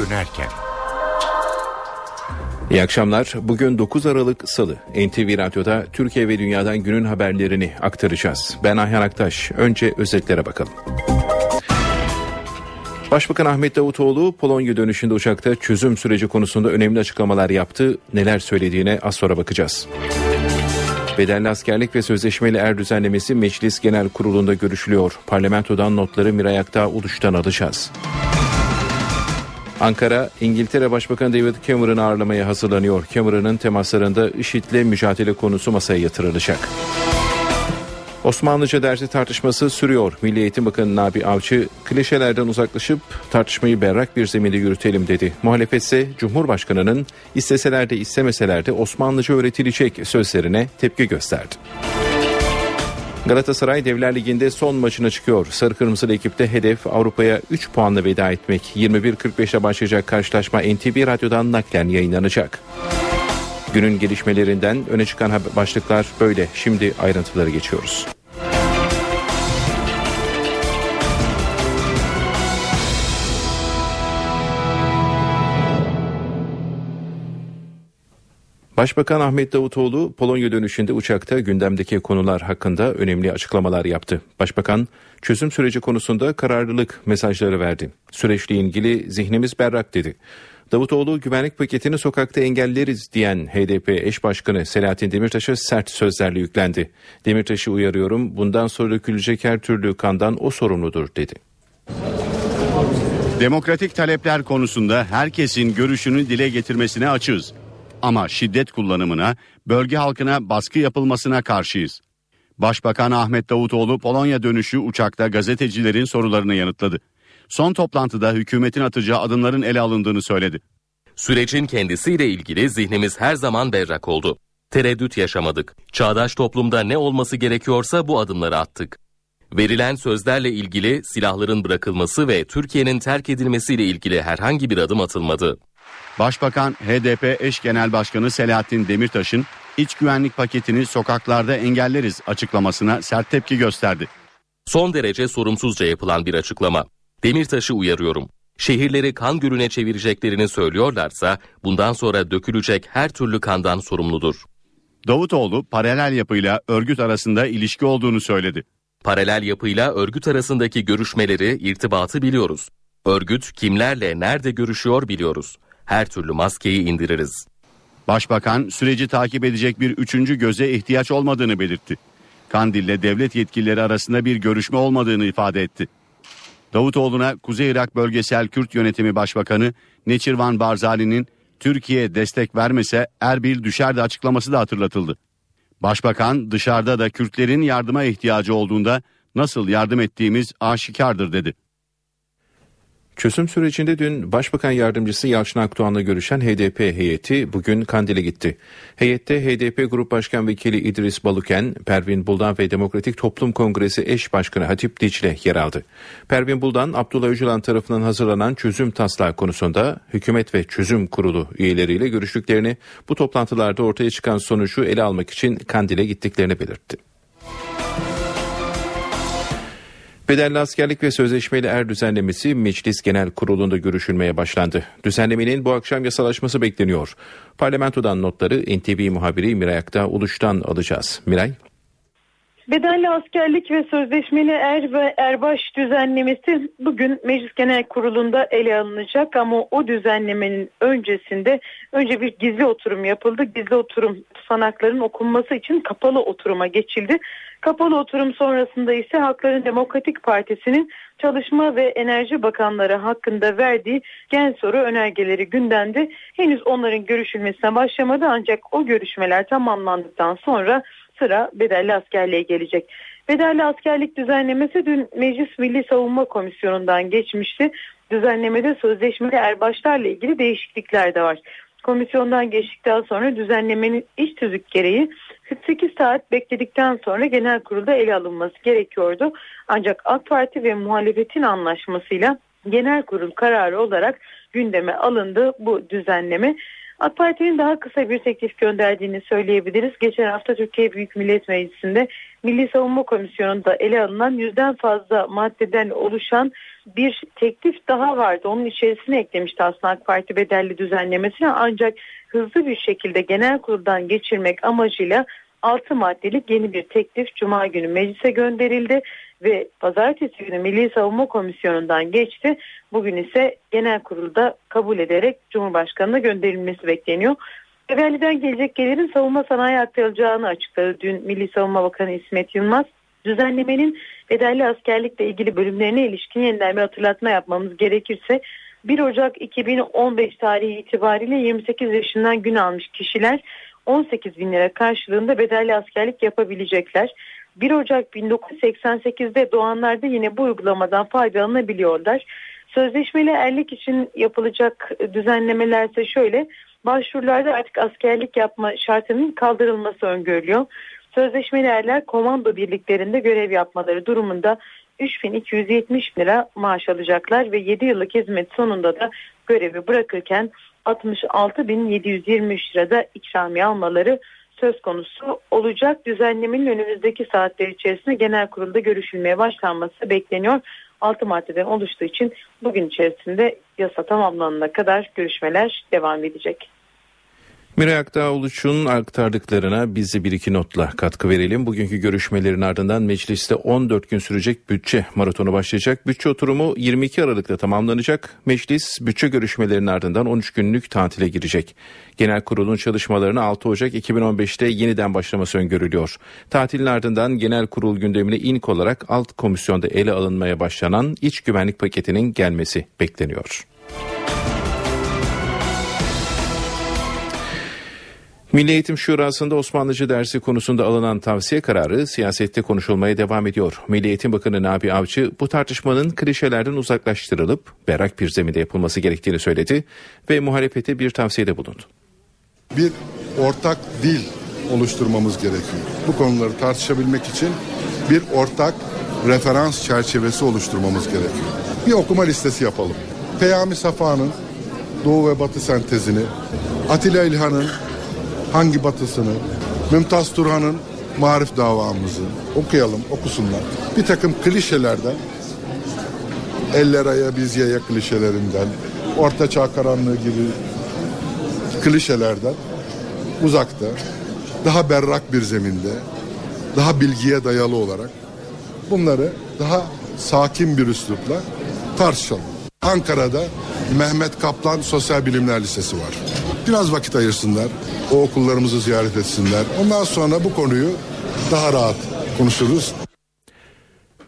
dönerken. İyi akşamlar. Bugün 9 Aralık Salı. NTV Radyo'da Türkiye ve Dünya'dan günün haberlerini aktaracağız. Ben Ayhan Aktaş. Önce özetlere bakalım. Başbakan Ahmet Davutoğlu Polonya dönüşünde uçakta çözüm süreci konusunda önemli açıklamalar yaptı. Neler söylediğine az sonra bakacağız. Bedelli askerlik ve sözleşmeli er düzenlemesi Meclis Genel Kurulu'nda görüşülüyor. Parlamentodan notları Miray Aktağ Uluş'tan alacağız. Ankara, İngiltere Başbakanı David Cameron'ı ağırlamaya hazırlanıyor. Cameron'ın temaslarında IŞİD'le mücadele konusu masaya yatırılacak. Osmanlıca dersi tartışması sürüyor. Milli Eğitim Bakanı Nabi Avcı klişelerden uzaklaşıp tartışmayı berrak bir zeminde yürütelim dedi. Muhalefet ise Cumhurbaşkanı'nın isteseler de istemeseler de Osmanlıca öğretilecek sözlerine tepki gösterdi. Galatasaray Devler Ligi'nde son maçına çıkıyor. Sarı Kırmızılı ekipte hedef Avrupa'ya 3 puanla veda etmek. 21.45'e başlayacak karşılaşma NTV Radyo'dan naklen yayınlanacak. Günün gelişmelerinden öne çıkan başlıklar böyle. Şimdi ayrıntıları geçiyoruz. Başbakan Ahmet Davutoğlu Polonya dönüşünde uçakta gündemdeki konular hakkında önemli açıklamalar yaptı. Başbakan çözüm süreci konusunda kararlılık mesajları verdi. Süreçle ilgili zihnimiz berrak dedi. Davutoğlu güvenlik paketini sokakta engelleriz diyen HDP eş başkanı Selahattin Demirtaş'a sert sözlerle yüklendi. Demirtaş'ı uyarıyorum bundan sonra dökülecek her türlü kandan o sorumludur dedi. Demokratik talepler konusunda herkesin görüşünü dile getirmesine açığız. Ama şiddet kullanımına, bölge halkına baskı yapılmasına karşıyız. Başbakan Ahmet Davutoğlu Polonya dönüşü uçakta gazetecilerin sorularını yanıtladı. Son toplantıda hükümetin atacağı adımların ele alındığını söyledi. Sürecin kendisiyle ilgili zihnimiz her zaman berrak oldu. Tereddüt yaşamadık. Çağdaş toplumda ne olması gerekiyorsa bu adımları attık. Verilen sözlerle ilgili silahların bırakılması ve Türkiye'nin terk edilmesiyle ilgili herhangi bir adım atılmadı. Başbakan HDP eş genel başkanı Selahattin Demirtaş'ın iç güvenlik paketini sokaklarda engelleriz açıklamasına sert tepki gösterdi. Son derece sorumsuzca yapılan bir açıklama. Demirtaş'ı uyarıyorum. Şehirleri kan gölüne çevireceklerini söylüyorlarsa bundan sonra dökülecek her türlü kandan sorumludur. Davutoğlu paralel yapıyla örgüt arasında ilişki olduğunu söyledi. Paralel yapıyla örgüt arasındaki görüşmeleri, irtibatı biliyoruz. Örgüt kimlerle nerede görüşüyor biliyoruz. Her türlü maskeyi indiririz. Başbakan süreci takip edecek bir üçüncü göze ihtiyaç olmadığını belirtti. Kandil'le devlet yetkilileri arasında bir görüşme olmadığını ifade etti. Davutoğlu'na Kuzey Irak Bölgesel Kürt Yönetimi Başbakanı Neçirvan Barzali'nin Türkiye destek vermese Erbil düşerdi açıklaması da hatırlatıldı. Başbakan dışarıda da Kürtlerin yardıma ihtiyacı olduğunda nasıl yardım ettiğimiz aşikardır dedi. Çözüm sürecinde dün Başbakan Yardımcısı Yalçın Akdoğan'la görüşen HDP heyeti bugün Kandil'e gitti. Heyette HDP Grup Başkan Vekili İdris Baluken, Pervin Buldan ve Demokratik Toplum Kongresi eş başkanı Hatip Diçle yer aldı. Pervin Buldan, Abdullah Öcalan tarafından hazırlanan çözüm taslağı konusunda hükümet ve çözüm kurulu üyeleriyle görüştüklerini, bu toplantılarda ortaya çıkan sonucu ele almak için Kandil'e gittiklerini belirtti. Bedelli askerlik ve sözleşmeli er düzenlemesi Meclis Genel Kurulu'nda görüşülmeye başlandı. Düzenlemenin bu akşam yasalaşması bekleniyor. Parlamentodan notları NTV muhabiri Miray Akta Uluş'tan alacağız. Miray. Bedelli askerlik ve sözleşmeli er ve erbaş düzenlemesi bugün Meclis Genel Kurulu'nda ele alınacak ama o düzenlemenin öncesinde önce bir gizli oturum yapıldı. Gizli oturum tutanakların okunması için kapalı oturuma geçildi. Kapalı oturum sonrasında ise Halkların Demokratik Partisi'nin Çalışma ve Enerji Bakanları hakkında verdiği gen soru önergeleri gündemde. Henüz onların görüşülmesine başlamadı ancak o görüşmeler tamamlandıktan sonra sıra bedelli askerliğe gelecek. Bedelli askerlik düzenlemesi dün Meclis Milli Savunma Komisyonu'ndan geçmişti. Düzenlemede sözleşmeli erbaşlarla ilgili değişiklikler de var. Komisyondan geçtikten sonra düzenlemenin iş tüzük gereği 48 saat bekledikten sonra genel kurulda ele alınması gerekiyordu. Ancak AK Parti ve muhalefetin anlaşmasıyla genel kurul kararı olarak gündeme alındı bu düzenleme. AK Parti'nin daha kısa bir teklif gönderdiğini söyleyebiliriz. Geçen hafta Türkiye Büyük Millet Meclisi'nde Milli Savunma Komisyonu'nda ele alınan yüzden fazla maddeden oluşan bir teklif daha vardı. Onun içerisine eklemişti aslında AK Parti bedelli düzenlemesine ancak hızlı bir şekilde genel kuruldan geçirmek amacıyla 6 maddelik yeni bir teklif Cuma günü meclise gönderildi ve pazartesi günü Milli Savunma Komisyonu'ndan geçti. Bugün ise genel kurulda kabul ederek Cumhurbaşkanı'na gönderilmesi bekleniyor. Evveliden gelecek gelirin savunma sanayi aktarılacağını açıkladı dün Milli Savunma Bakanı İsmet Yılmaz. Düzenlemenin bedelli askerlikle ilgili bölümlerine ilişkin yeniden bir hatırlatma yapmamız gerekirse 1 Ocak 2015 tarihi itibariyle 28 yaşından gün almış kişiler 18 bin lira karşılığında bedelli askerlik yapabilecekler. 1 Ocak 1988'de doğanlar da yine bu uygulamadan faydalanabiliyorlar. Sözleşmeli erlik için yapılacak düzenlemelerse şöyle başvurularda artık askerlik yapma şartının kaldırılması öngörülüyor. Sözleşmeli erler komando birliklerinde görev yapmaları durumunda 3270 lira maaş alacaklar ve 7 yıllık hizmet sonunda da görevi bırakırken 66.723 lirada ikramiye almaları söz konusu olacak. Düzenlemenin önümüzdeki saatler içerisinde genel kurulda görüşülmeye başlanması bekleniyor. 6 maddeden oluştuğu için bugün içerisinde yasa tamamlanana kadar görüşmeler devam edecek. Miray Akdağ aktardıklarına biz de bir iki notla katkı verelim. Bugünkü görüşmelerin ardından mecliste 14 gün sürecek bütçe maratonu başlayacak. Bütçe oturumu 22 Aralık'ta tamamlanacak. Meclis bütçe görüşmelerinin ardından 13 günlük tatile girecek. Genel kurulun çalışmalarını 6 Ocak 2015'te yeniden başlaması öngörülüyor. Tatilin ardından genel kurul gündemine ilk olarak alt komisyonda ele alınmaya başlanan iç güvenlik paketinin gelmesi bekleniyor. Milli Eğitim Şurası'nda Osmanlıcı dersi konusunda alınan tavsiye kararı siyasette konuşulmaya devam ediyor. Milli Eğitim Bakanı Nabi Avcı bu tartışmanın klişelerden uzaklaştırılıp berrak bir zeminde yapılması gerektiğini söyledi ve muhalefete bir tavsiyede bulundu. Bir ortak dil oluşturmamız gerekiyor. Bu konuları tartışabilmek için bir ortak referans çerçevesi oluşturmamız gerekiyor. Bir okuma listesi yapalım. Peyami Safa'nın Doğu ve Batı sentezini, Atilla İlhan'ın hangi batısını, Mümtaz Turhan'ın marif davamızı okuyalım, okusunlar. Bir takım klişelerden, eller aya biz yaya klişelerinden, orta çağ karanlığı gibi klişelerden uzakta, daha berrak bir zeminde, daha bilgiye dayalı olarak bunları daha sakin bir üslupla tartışalım. Ankara'da Mehmet Kaplan Sosyal Bilimler Lisesi var. Biraz vakit ayırsınlar o okullarımızı ziyaret etsinler. Ondan sonra bu konuyu daha rahat konuşuruz.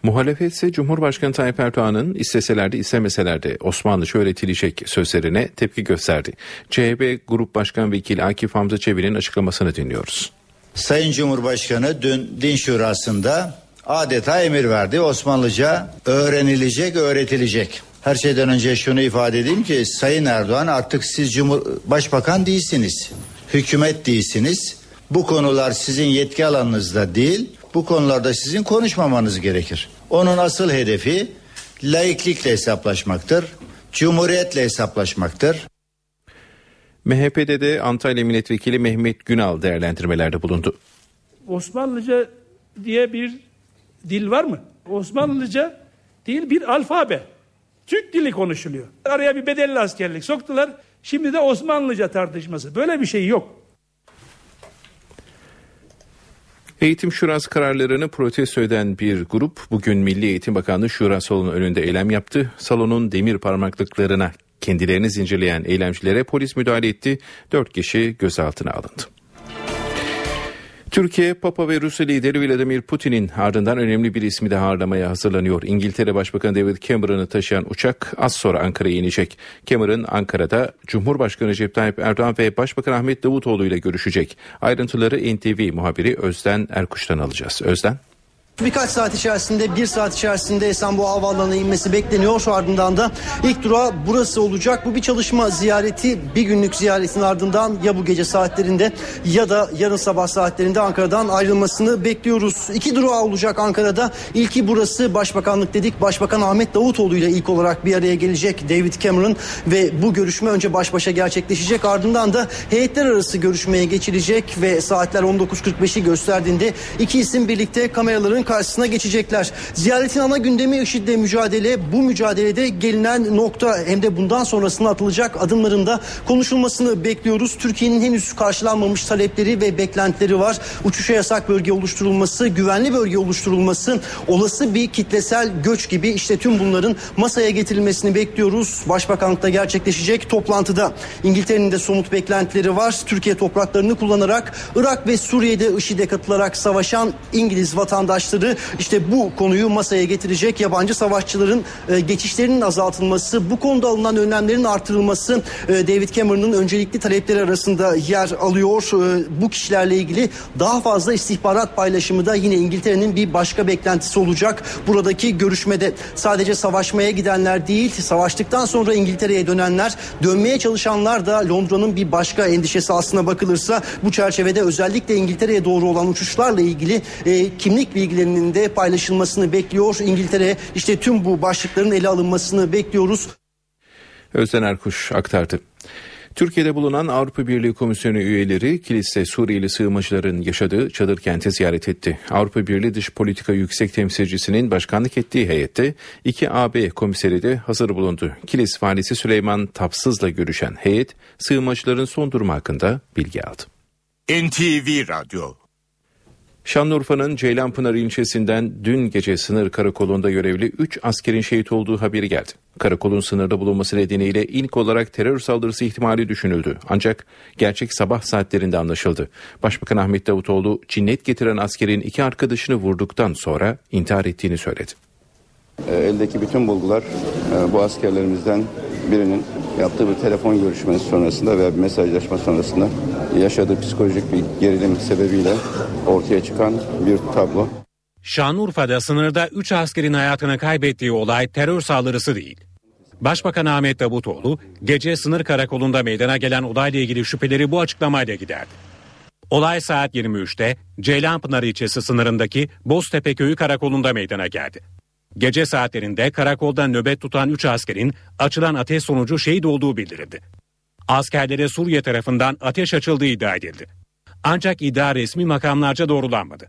Muhalefet ise Cumhurbaşkanı Tayyip Erdoğan'ın isteseler de istemeseler Osmanlıca öğretilecek sözlerine tepki gösterdi. CHP Grup Başkan Vekili Akif Hamza Çevi'nin açıklamasını dinliyoruz. Sayın Cumhurbaşkanı dün Din Şurası'nda adeta emir verdi. Osmanlıca öğrenilecek, öğretilecek. Her şeyden önce şunu ifade edeyim ki Sayın Erdoğan artık siz Cumhur Başbakan değilsiniz hükümet değilsiniz. Bu konular sizin yetki alanınızda değil. Bu konularda sizin konuşmamanız gerekir. Onun asıl hedefi laiklikle hesaplaşmaktır. Cumhuriyetle hesaplaşmaktır. MHP'de de Antalya Milletvekili Mehmet Günal değerlendirmelerde bulundu. Osmanlıca diye bir dil var mı? Osmanlıca değil bir alfabe. Türk dili konuşuluyor. Araya bir bedelli askerlik soktular. Şimdi de Osmanlıca tartışması. Böyle bir şey yok. Eğitim Şurası kararlarını protesto eden bir grup bugün Milli Eğitim Bakanlığı Şura salonu önünde eylem yaptı. Salonun demir parmaklıklarına kendilerini zincirleyen eylemcilere polis müdahale etti. Dört kişi gözaltına alındı. Türkiye, Papa ve Rusya lideri Vladimir Putin'in ardından önemli bir ismi de ağırlamaya hazırlanıyor. İngiltere Başbakanı David Cameron'ı taşıyan uçak az sonra Ankara'ya inecek. Cameron Ankara'da Cumhurbaşkanı Recep Tayyip Erdoğan ve Başbakan Ahmet Davutoğlu ile görüşecek. Ayrıntıları NTV muhabiri Özden Erkuş'tan alacağız. Özden. Birkaç saat içerisinde, bir saat içerisinde Esenboğa Havaalanı'na inmesi bekleniyor. Ardından da ilk durağı burası olacak. Bu bir çalışma ziyareti, bir günlük ziyaretin ardından ya bu gece saatlerinde ya da yarın sabah saatlerinde Ankara'dan ayrılmasını bekliyoruz. İki durağı olacak Ankara'da. İlki burası Başbakanlık dedik. Başbakan Ahmet Davutoğlu ile ilk olarak bir araya gelecek David Cameron ve bu görüşme önce baş başa gerçekleşecek. Ardından da heyetler arası görüşmeye geçilecek ve saatler 19.45'i gösterdiğinde iki isim birlikte kameraların karşısına geçecekler. Ziyaretin ana gündemi IŞİD'le mücadele. Bu mücadelede gelinen nokta hem de bundan sonrasında atılacak adımlarında konuşulmasını bekliyoruz. Türkiye'nin henüz karşılanmamış talepleri ve beklentileri var. Uçuşa yasak bölge oluşturulması, güvenli bölge oluşturulması, olası bir kitlesel göç gibi işte tüm bunların masaya getirilmesini bekliyoruz. Başbakanlıkta gerçekleşecek toplantıda İngiltere'nin de somut beklentileri var. Türkiye topraklarını kullanarak Irak ve Suriye'de IŞİD'e katılarak savaşan İngiliz vatandaşları işte bu konuyu masaya getirecek. Yabancı savaşçıların e, geçişlerinin azaltılması, bu konuda alınan önlemlerin artırılması e, David Cameron'ın öncelikli talepleri arasında yer alıyor. E, bu kişilerle ilgili daha fazla istihbarat paylaşımı da yine İngiltere'nin bir başka beklentisi olacak. Buradaki görüşmede sadece savaşmaya gidenler değil, savaştıktan sonra İngiltere'ye dönenler, dönmeye çalışanlar da Londra'nın bir başka endişesi aslına bakılırsa bu çerçevede özellikle İngiltere'ye doğru olan uçuşlarla ilgili e, kimlik bilgilerinin de paylaşılmasını bekliyor. İngiltere işte tüm bu başlıkların ele alınmasını bekliyoruz. Özden Erkuş aktardı. Türkiye'de bulunan Avrupa Birliği Komisyonu üyeleri Kilis'te Suriyeli sığınmacıların yaşadığı çadır kenti ziyaret etti. Avrupa Birliği Dış Politika Yüksek Temsilcisinin başkanlık ettiği heyette iki AB komiseri de hazır bulundu. Kilis valisi Süleyman Tapsız'la görüşen heyet sığınmacıların son durumu hakkında bilgi aldı. NTV Radyo Şanlıurfa'nın Ceylanpınar ilçesinden dün gece sınır karakolunda görevli 3 askerin şehit olduğu haberi geldi. Karakolun sınırda bulunması nedeniyle ilk olarak terör saldırısı ihtimali düşünüldü. Ancak gerçek sabah saatlerinde anlaşıldı. Başbakan Ahmet Davutoğlu cinnet getiren askerin iki arkadaşını vurduktan sonra intihar ettiğini söyledi. Eldeki bütün bulgular e, bu askerlerimizden birinin yaptığı bir telefon görüşmesi sonrasında veya bir mesajlaşma sonrasında yaşadığı psikolojik bir gerilim sebebiyle ortaya çıkan bir tablo. Şanlıurfa'da sınırda 3 askerin hayatını kaybettiği olay terör saldırısı değil. Başbakan Ahmet Davutoğlu gece sınır karakolunda meydana gelen olayla ilgili şüpheleri bu açıklamayla giderdi. Olay saat 23'te Ceylanpınar ilçesi sınırındaki Boztepe köyü karakolunda meydana geldi. Gece saatlerinde karakolda nöbet tutan 3 askerin açılan ateş sonucu şehit olduğu bildirildi. Askerlere Suriye tarafından ateş açıldığı iddia edildi. Ancak iddia resmi makamlarca doğrulanmadı.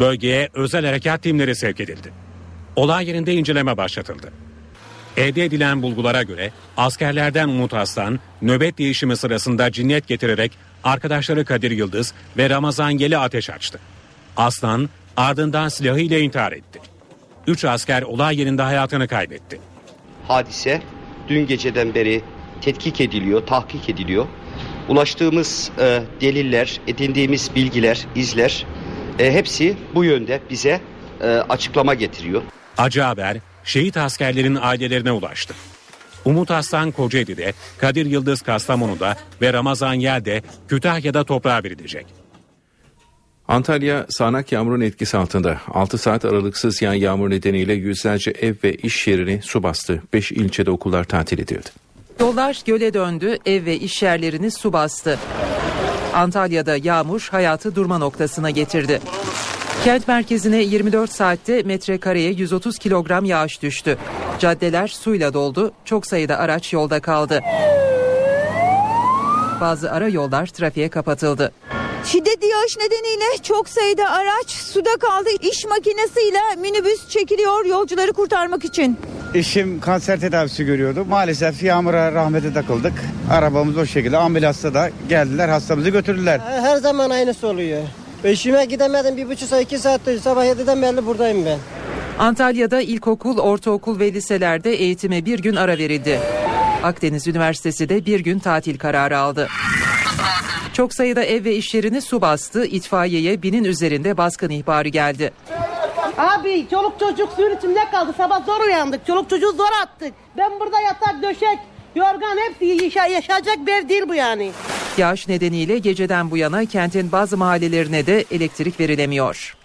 Bölgeye özel harekat timleri sevk edildi. Olay yerinde inceleme başlatıldı. Elde edilen bulgulara göre askerlerden Umut Aslan nöbet değişimi sırasında cinnet getirerek arkadaşları Kadir Yıldız ve Ramazan Yeli ateş açtı. Aslan ardından silahıyla intihar etti. Üç asker olay yerinde hayatını kaybetti. Hadise dün geceden beri tetkik ediliyor, tahkik ediliyor. Ulaştığımız e, deliller, edindiğimiz bilgiler, izler e, hepsi bu yönde bize e, açıklama getiriyor. Acı haber şehit askerlerin ailelerine ulaştı. Umut Aslan Kocaeli'de, Kadir Yıldız Kastamonu'da ve Ramazan Yel'de Kütahya'da toprağa verilecek. Antalya sağanak yağmurun etkisi altında. 6 saat aralıksız yağan yağmur nedeniyle yüzlerce ev ve iş yerini su bastı. 5 ilçede okullar tatil edildi. Yollar göle döndü, ev ve iş yerlerini su bastı. Antalya'da yağmur hayatı durma noktasına getirdi. Kent merkezine 24 saatte metrekareye 130 kilogram yağış düştü. Caddeler suyla doldu, çok sayıda araç yolda kaldı. Bazı ara yollar trafiğe kapatıldı. Şiddetli yağış nedeniyle çok sayıda araç suda kaldı. İş makinesiyle minibüs çekiliyor yolcuları kurtarmak için. Eşim kanser tedavisi görüyordu. Maalesef yağmura rahmete takıldık. Arabamız o şekilde ambulansta da geldiler hastamızı götürdüler. Her zaman aynısı oluyor. Eşime gidemedim bir buçuk saat iki saattir sabah 7'den beri buradayım ben. Antalya'da ilkokul, ortaokul ve liselerde eğitime bir gün ara verildi. Akdeniz Üniversitesi de bir gün tatil kararı aldı. Çok sayıda ev ve iş yerini su bastı. İtfaiyeye binin üzerinde baskın ihbarı geldi. Abi çoluk çocuk suyun içinde kaldı. Sabah zor uyandık. Çoluk çocuğu zor attık. Ben burada yatak, döşek, yorgan hepsi yaşa yaşayacak bir ev değil bu yani. Yağış nedeniyle geceden bu yana kentin bazı mahallelerine de elektrik verilemiyor.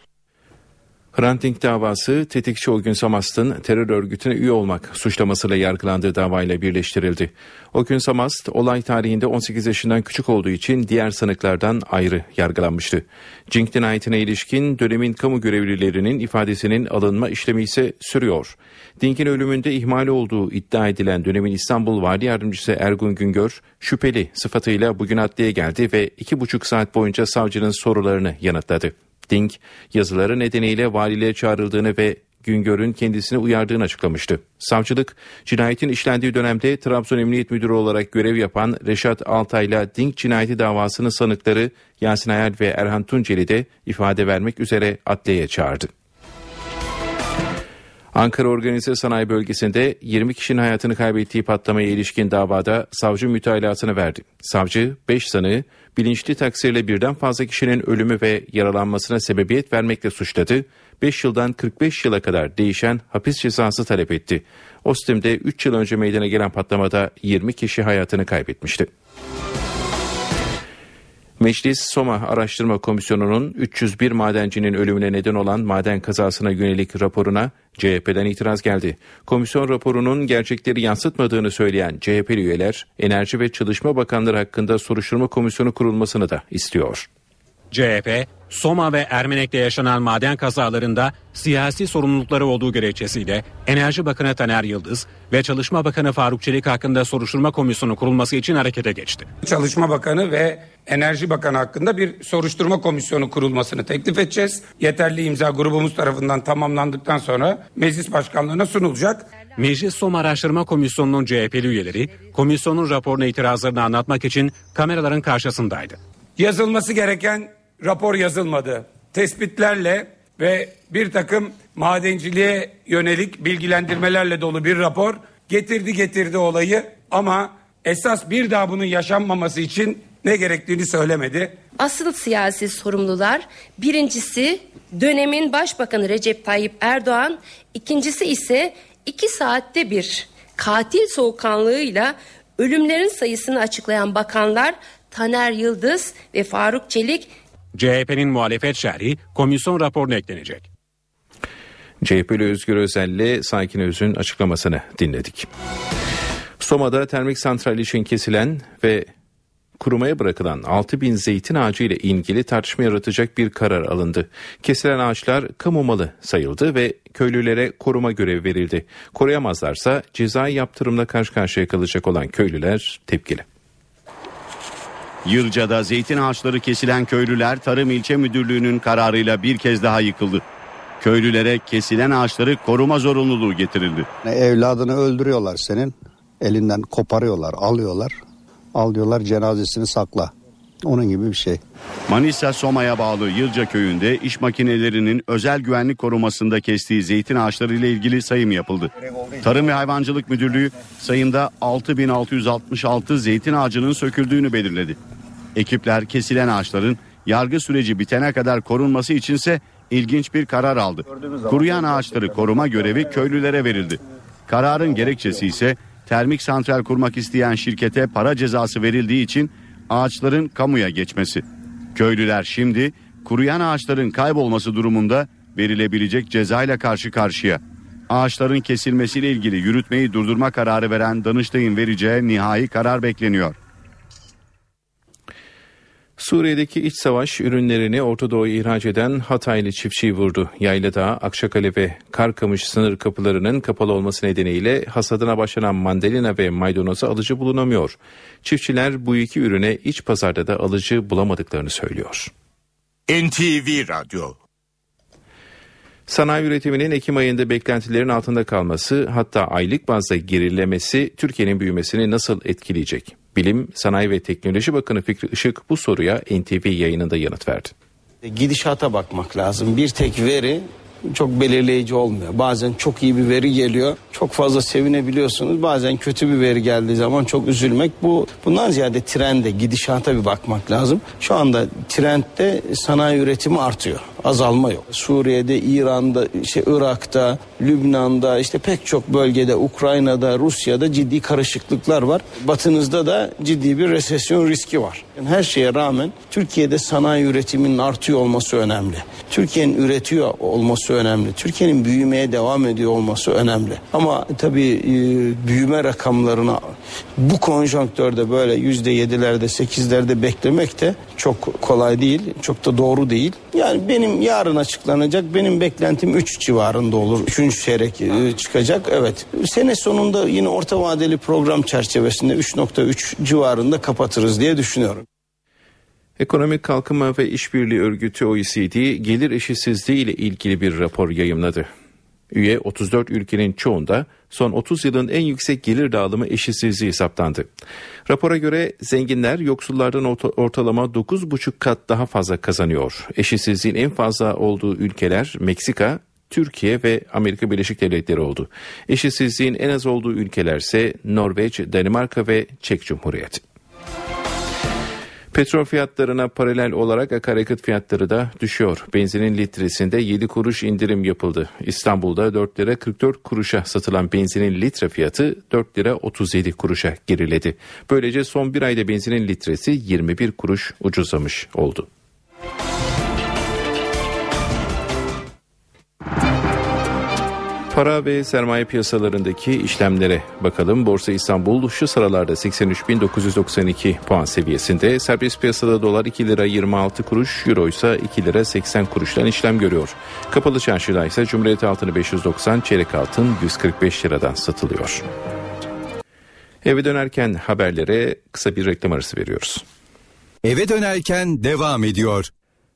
Hrant Dink davası tetikçi o gün Samast'ın terör örgütüne üye olmak suçlamasıyla yargılandığı davayla birleştirildi. O gün Samast olay tarihinde 18 yaşından küçük olduğu için diğer sanıklardan ayrı yargılanmıştı. Cink cinayetine ilişkin dönemin kamu görevlilerinin ifadesinin alınma işlemi ise sürüyor. Dink'in ölümünde ihmal olduğu iddia edilen dönemin İstanbul Vali Yardımcısı Ergun Güngör şüpheli sıfatıyla bugün adliye geldi ve iki buçuk saat boyunca savcının sorularını yanıtladı. Dink yazıları nedeniyle valiliğe çağrıldığını ve Güngör'ün kendisini uyardığını açıklamıştı. Savcılık, cinayetin işlendiği dönemde Trabzon Emniyet Müdürü olarak görev yapan Reşat Altay'la Dink cinayeti davasının sanıkları Yasin Ayal ve Erhan Tunceli de ifade vermek üzere adliyeye çağırdı. Ankara Organize Sanayi Bölgesi'nde 20 kişinin hayatını kaybettiği patlamaya ilişkin davada savcı mütalasını verdi. Savcı 5 sanığı bilinçli taksirle birden fazla kişinin ölümü ve yaralanmasına sebebiyet vermekle suçladı. 5 yıldan 45 yıla kadar değişen hapis cezası talep etti. Ostim'de 3 yıl önce meydana gelen patlamada 20 kişi hayatını kaybetmişti. Meclis Soma Araştırma Komisyonu'nun 301 madencinin ölümüne neden olan maden kazasına yönelik raporuna CHP'den itiraz geldi. Komisyon raporunun gerçekleri yansıtmadığını söyleyen CHP'li üyeler Enerji ve Çalışma Bakanları hakkında soruşturma komisyonu kurulmasını da istiyor. CHP, Soma ve Ermenek'te yaşanan maden kazalarında siyasi sorumlulukları olduğu gerekçesiyle Enerji Bakanı Taner Yıldız ve Çalışma Bakanı Faruk Çelik hakkında soruşturma komisyonu kurulması için harekete geçti. Çalışma Bakanı ve Enerji Bakanı hakkında bir soruşturma komisyonu kurulmasını teklif edeceğiz. Yeterli imza grubumuz tarafından tamamlandıktan sonra meclis başkanlığına sunulacak. Meclis Soma Araştırma Komisyonu'nun CHP'li üyeleri komisyonun raporuna itirazlarını anlatmak için kameraların karşısındaydı. Yazılması gereken rapor yazılmadı. Tespitlerle ve bir takım madenciliğe yönelik bilgilendirmelerle dolu bir rapor getirdi getirdi olayı ama esas bir daha bunun yaşanmaması için ne gerektiğini söylemedi. Asıl siyasi sorumlular birincisi dönemin başbakanı Recep Tayyip Erdoğan, ikincisi ise iki saatte bir katil soğukkanlığıyla ölümlerin sayısını açıklayan bakanlar Taner Yıldız ve Faruk Çelik CHP'nin muhalefet şerhi komisyon raporuna eklenecek. CHP'li Özgür Özel'le Sakin Öz'ün açıklamasını dinledik. Soma'da termik santral için kesilen ve kurumaya bırakılan 6 bin zeytin ağacı ile ilgili tartışma yaratacak bir karar alındı. Kesilen ağaçlar kamu malı sayıldı ve köylülere koruma görevi verildi. Koruyamazlarsa cezai yaptırımla karşı karşıya kalacak olan köylüler tepkili. Yılca'da zeytin ağaçları kesilen köylüler Tarım İlçe Müdürlüğü'nün kararıyla bir kez daha yıkıldı. Köylülere kesilen ağaçları koruma zorunluluğu getirildi. Evladını öldürüyorlar senin. Elinden koparıyorlar, alıyorlar. Al diyorlar cenazesini sakla. Onun gibi bir şey. Manisa Soma'ya bağlı Yılca köyünde iş makinelerinin özel güvenlik korumasında kestiği zeytin ağaçları ile ilgili sayım yapıldı. Tarım ve Hayvancılık Müdürlüğü sayımda 6666 zeytin ağacının söküldüğünü belirledi. Ekipler kesilen ağaçların yargı süreci bitene kadar korunması içinse ilginç bir karar aldı. Kuruyan ağaçları koruma görevi köylülere verildi. Kararın gerekçesi ise termik santral kurmak isteyen şirkete para cezası verildiği için ağaçların kamuya geçmesi. Köylüler şimdi kuruyan ağaçların kaybolması durumunda verilebilecek cezayla karşı karşıya. Ağaçların kesilmesiyle ilgili yürütmeyi durdurma kararı veren Danıştay'ın vereceği nihai karar bekleniyor. Suriye'deki iç savaş ürünlerini Orta Doğu'ya ihraç eden Hataylı çiftçiyi vurdu. Yayladağ, Akçakale ve Karkamış sınır kapılarının kapalı olması nedeniyle hasadına başlanan mandalina ve maydanoza alıcı bulunamıyor. Çiftçiler bu iki ürüne iç pazarda da alıcı bulamadıklarını söylüyor. NTV Radyo Sanayi üretiminin Ekim ayında beklentilerin altında kalması hatta aylık bazda gerilemesi Türkiye'nin büyümesini nasıl etkileyecek? Bilim, Sanayi ve Teknoloji Bakanı Fikri Işık bu soruya NTV yayınında yanıt verdi. Gidişata bakmak lazım. Bir tek veri çok belirleyici olmuyor. Bazen çok iyi bir veri geliyor. Çok fazla sevinebiliyorsunuz. Bazen kötü bir veri geldiği zaman çok üzülmek. Bu bundan ziyade trende, gidişata bir bakmak lazım. Şu anda trendde sanayi üretimi artıyor. azalma yok. Suriye'de, İran'da, işte Irak'ta, Lübnan'da, işte pek çok bölgede, Ukrayna'da, Rusya'da ciddi karışıklıklar var. Batınızda da ciddi bir resesyon riski var. Yani her şeye rağmen Türkiye'de sanayi üretiminin artıyor olması önemli. Türkiye'nin üretiyor olması önemli. Türkiye'nin büyümeye devam ediyor olması önemli. Ama tabii e, büyüme rakamlarına bu konjonktörde böyle yüzde yedilerde sekizlerde beklemek de çok kolay değil. Çok da doğru değil. Yani benim yarın açıklanacak benim beklentim 3 civarında olur. Üçüncü çeyrek e, çıkacak. Evet. Sene sonunda yine orta vadeli program çerçevesinde 3.3 civarında kapatırız diye düşünüyorum. Ekonomik Kalkınma ve İşbirliği Örgütü OECD gelir eşitsizliği ile ilgili bir rapor yayımladı. Üye 34 ülkenin çoğunda son 30 yılın en yüksek gelir dağılımı eşitsizliği saptandı. Rapora göre zenginler yoksullardan ortalama 9,5 kat daha fazla kazanıyor. Eşitsizliğin en fazla olduğu ülkeler Meksika, Türkiye ve Amerika Birleşik Devletleri oldu. Eşitsizliğin en az olduğu ülkelerse Norveç, Danimarka ve Çek Cumhuriyeti. Petrol fiyatlarına paralel olarak akaryakıt fiyatları da düşüyor. Benzinin litresinde 7 kuruş indirim yapıldı. İstanbul'da 4 lira 44 kuruşa satılan benzinin litre fiyatı 4 lira 37 kuruşa geriledi. Böylece son bir ayda benzinin litresi 21 kuruş ucuzlamış oldu. Para ve sermaye piyasalarındaki işlemlere bakalım. Borsa İstanbul şu sıralarda 83.992 puan seviyesinde. Serbest piyasada dolar 2 lira 26 kuruş, euro ise 2 lira 80 kuruştan işlem görüyor. Kapalı çarşıda ise Cumhuriyet altını 590, çeyrek altın 145 liradan satılıyor. Eve dönerken haberlere kısa bir reklam arası veriyoruz. Eve dönerken devam ediyor.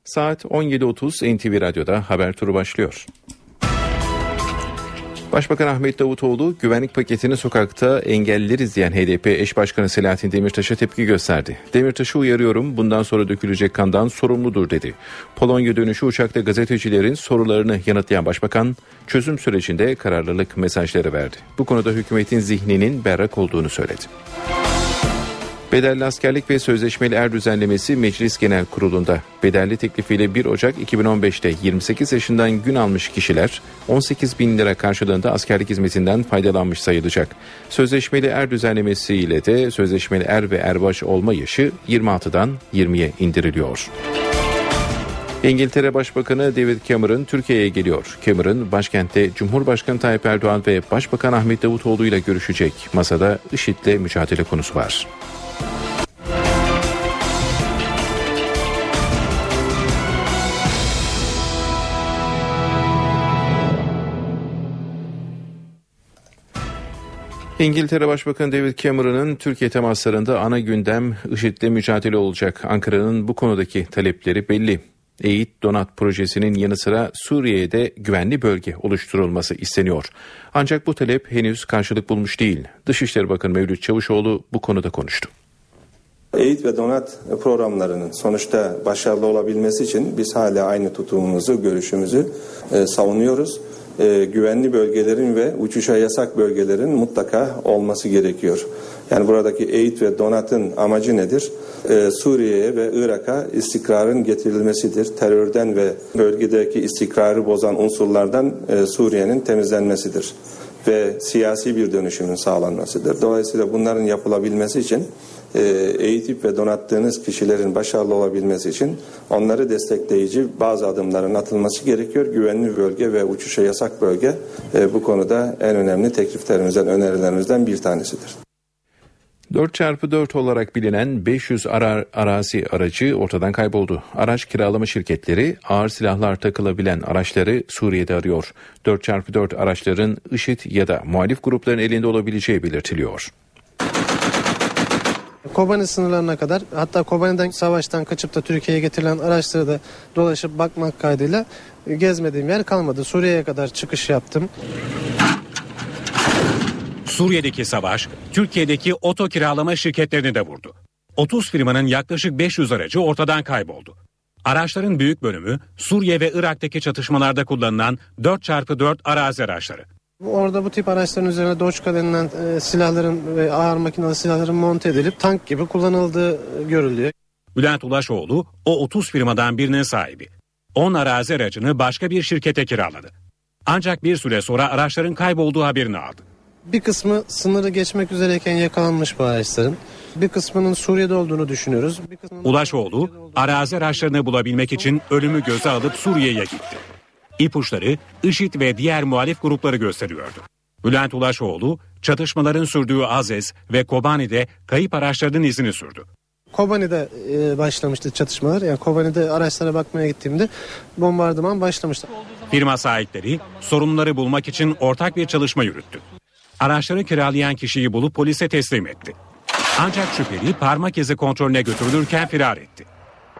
Saat 17.30 NTV Radyo'da haber turu başlıyor. Başbakan Ahmet Davutoğlu güvenlik paketini sokakta engelleriz diyen HDP eş başkanı Selahattin Demirtaş'a tepki gösterdi. Demirtaş'ı uyarıyorum bundan sonra dökülecek kandan sorumludur dedi. Polonya dönüşü uçakta gazetecilerin sorularını yanıtlayan başbakan çözüm sürecinde kararlılık mesajları verdi. Bu konuda hükümetin zihninin berrak olduğunu söyledi. Bedelli askerlik ve sözleşmeli er düzenlemesi Meclis Genel Kurulu'nda. Bedelli teklifiyle 1 Ocak 2015'te 28 yaşından gün almış kişiler 18 bin lira karşılığında askerlik hizmetinden faydalanmış sayılacak. Sözleşmeli er düzenlemesiyle de sözleşmeli er ve erbaş olma yaşı 26'dan 20'ye indiriliyor. İngiltere Başbakanı David Cameron Türkiye'ye geliyor. Cameron başkentte Cumhurbaşkanı Tayyip Erdoğan ve Başbakan Ahmet Davutoğlu ile görüşecek. Masada IŞİD'le mücadele konusu var. İngiltere Başbakanı David Cameron'ın Türkiye temaslarında ana gündem IŞİD'le mücadele olacak. Ankara'nın bu konudaki talepleri belli. EİT Donat projesinin yanı sıra Suriye'ye de güvenli bölge oluşturulması isteniyor. Ancak bu talep henüz karşılık bulmuş değil. Dışişleri Bakanı Mevlüt Çavuşoğlu bu konuda konuştu. EİT ve Donat programlarının sonuçta başarılı olabilmesi için biz hala aynı tutumumuzu, görüşümüzü e, savunuyoruz e, güvenli bölgelerin ve uçuşa yasak bölgelerin mutlaka olması gerekiyor. Yani buradaki eğit ve donatın amacı nedir? Ee, Suriye'ye ve Irak'a istikrarın getirilmesidir. Terörden ve bölgedeki istikrarı bozan unsurlardan e, Suriye'nin temizlenmesidir ve siyasi bir dönüşümün sağlanmasıdır. Dolayısıyla bunların yapılabilmesi için eğitip ve donattığınız kişilerin başarılı olabilmesi için onları destekleyici bazı adımların atılması gerekiyor. Güvenli bölge ve uçuşa yasak bölge e, bu konuda en önemli tekliflerimizden, önerilerimizden bir tanesidir. 4x4 olarak bilinen 500 ara, arazi aracı ortadan kayboldu. Araç kiralama şirketleri ağır silahlar takılabilen araçları Suriye'de arıyor. 4x4 araçların IŞİD ya da muhalif grupların elinde olabileceği belirtiliyor. Kobani sınırlarına kadar hatta Kobani'den savaştan kaçıp da Türkiye'ye getirilen araçları da dolaşıp bakmak kaydıyla gezmediğim yer kalmadı. Suriye'ye kadar çıkış yaptım. Suriye'deki savaş Türkiye'deki oto kiralama şirketlerini de vurdu. 30 firmanın yaklaşık 500 aracı ortadan kayboldu. Araçların büyük bölümü Suriye ve Irak'taki çatışmalarda kullanılan 4x4 arazi araçları. Orada bu tip araçların üzerine Doçka denilen e, silahların ve ağır makinalı silahların monte edilip tank gibi kullanıldığı görülüyor. Bülent Ulaşoğlu o 30 firmadan birinin sahibi. 10 arazi aracını başka bir şirkete kiraladı. Ancak bir süre sonra araçların kaybolduğu haberini aldı. Bir kısmı sınırı geçmek üzereyken yakalanmış bu araçların. Bir kısmının Suriye'de olduğunu düşünüyoruz. Bir kısmının... Ulaşoğlu arazi araçlarını bulabilmek için ölümü göze alıp Suriye'ye gitti. İpuçları IŞİD ve diğer muhalif grupları gösteriyordu. Bülent Ulaşoğlu çatışmaların sürdüğü Azez ve Kobani'de kayıp araçların izini sürdü. Kobani'de e, başlamıştı çatışmalar. Yani Kobani'de araçlara bakmaya gittiğimde bombardıman başlamıştı. Firma sahipleri sorunları bulmak için ortak bir çalışma yürüttü. Araçları kiralayan kişiyi bulup polise teslim etti. Ancak şüpheli parmak izi kontrolüne götürülürken firar etti.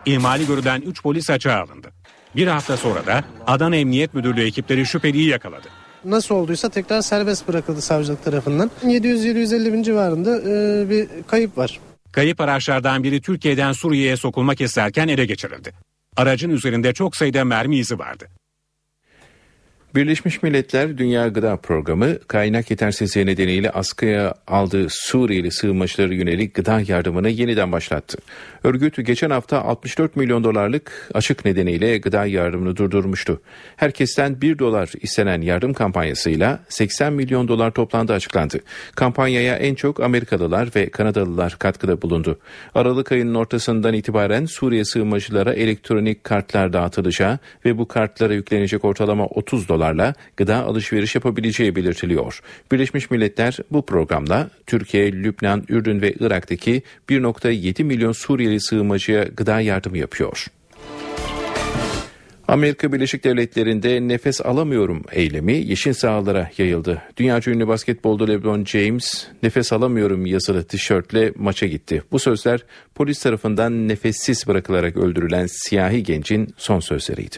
İhmali görülen 3 polis açığa alındı. Bir hafta sonra da Adana Emniyet Müdürlüğü ekipleri şüpheliyi yakaladı. Nasıl olduysa tekrar serbest bırakıldı savcılık tarafından. 700-750 bin civarında e, bir kayıp var. Kayıp araçlardan biri Türkiye'den Suriye'ye sokulmak isterken ele geçirildi. Aracın üzerinde çok sayıda mermi izi vardı. Birleşmiş Milletler Dünya Gıda Programı kaynak yetersizliği nedeniyle askıya aldığı Suriyeli sığınmacılara yönelik gıda yardımını yeniden başlattı. Örgüt geçen hafta 64 milyon dolarlık açık nedeniyle gıda yardımını durdurmuştu. Herkesten 1 dolar istenen yardım kampanyasıyla 80 milyon dolar toplandı açıklandı. Kampanyaya en çok Amerikalılar ve Kanadalılar katkıda bulundu. Aralık ayının ortasından itibaren Suriye sığınmacılara elektronik kartlar dağıtılacağı ve bu kartlara yüklenecek ortalama 30 dolar dolarla gıda alışveriş yapabileceği belirtiliyor. Birleşmiş Milletler bu programla Türkiye, Lübnan, Ürdün ve Irak'taki 1.7 milyon Suriyeli sığınmacıya gıda yardımı yapıyor. Amerika Birleşik Devletleri'nde nefes alamıyorum eylemi yeşil sahalara yayıldı. Dünyaca ünlü basketbolda LeBron James nefes alamıyorum yazılı tişörtle maça gitti. Bu sözler polis tarafından nefessiz bırakılarak öldürülen siyahi gencin son sözleriydi.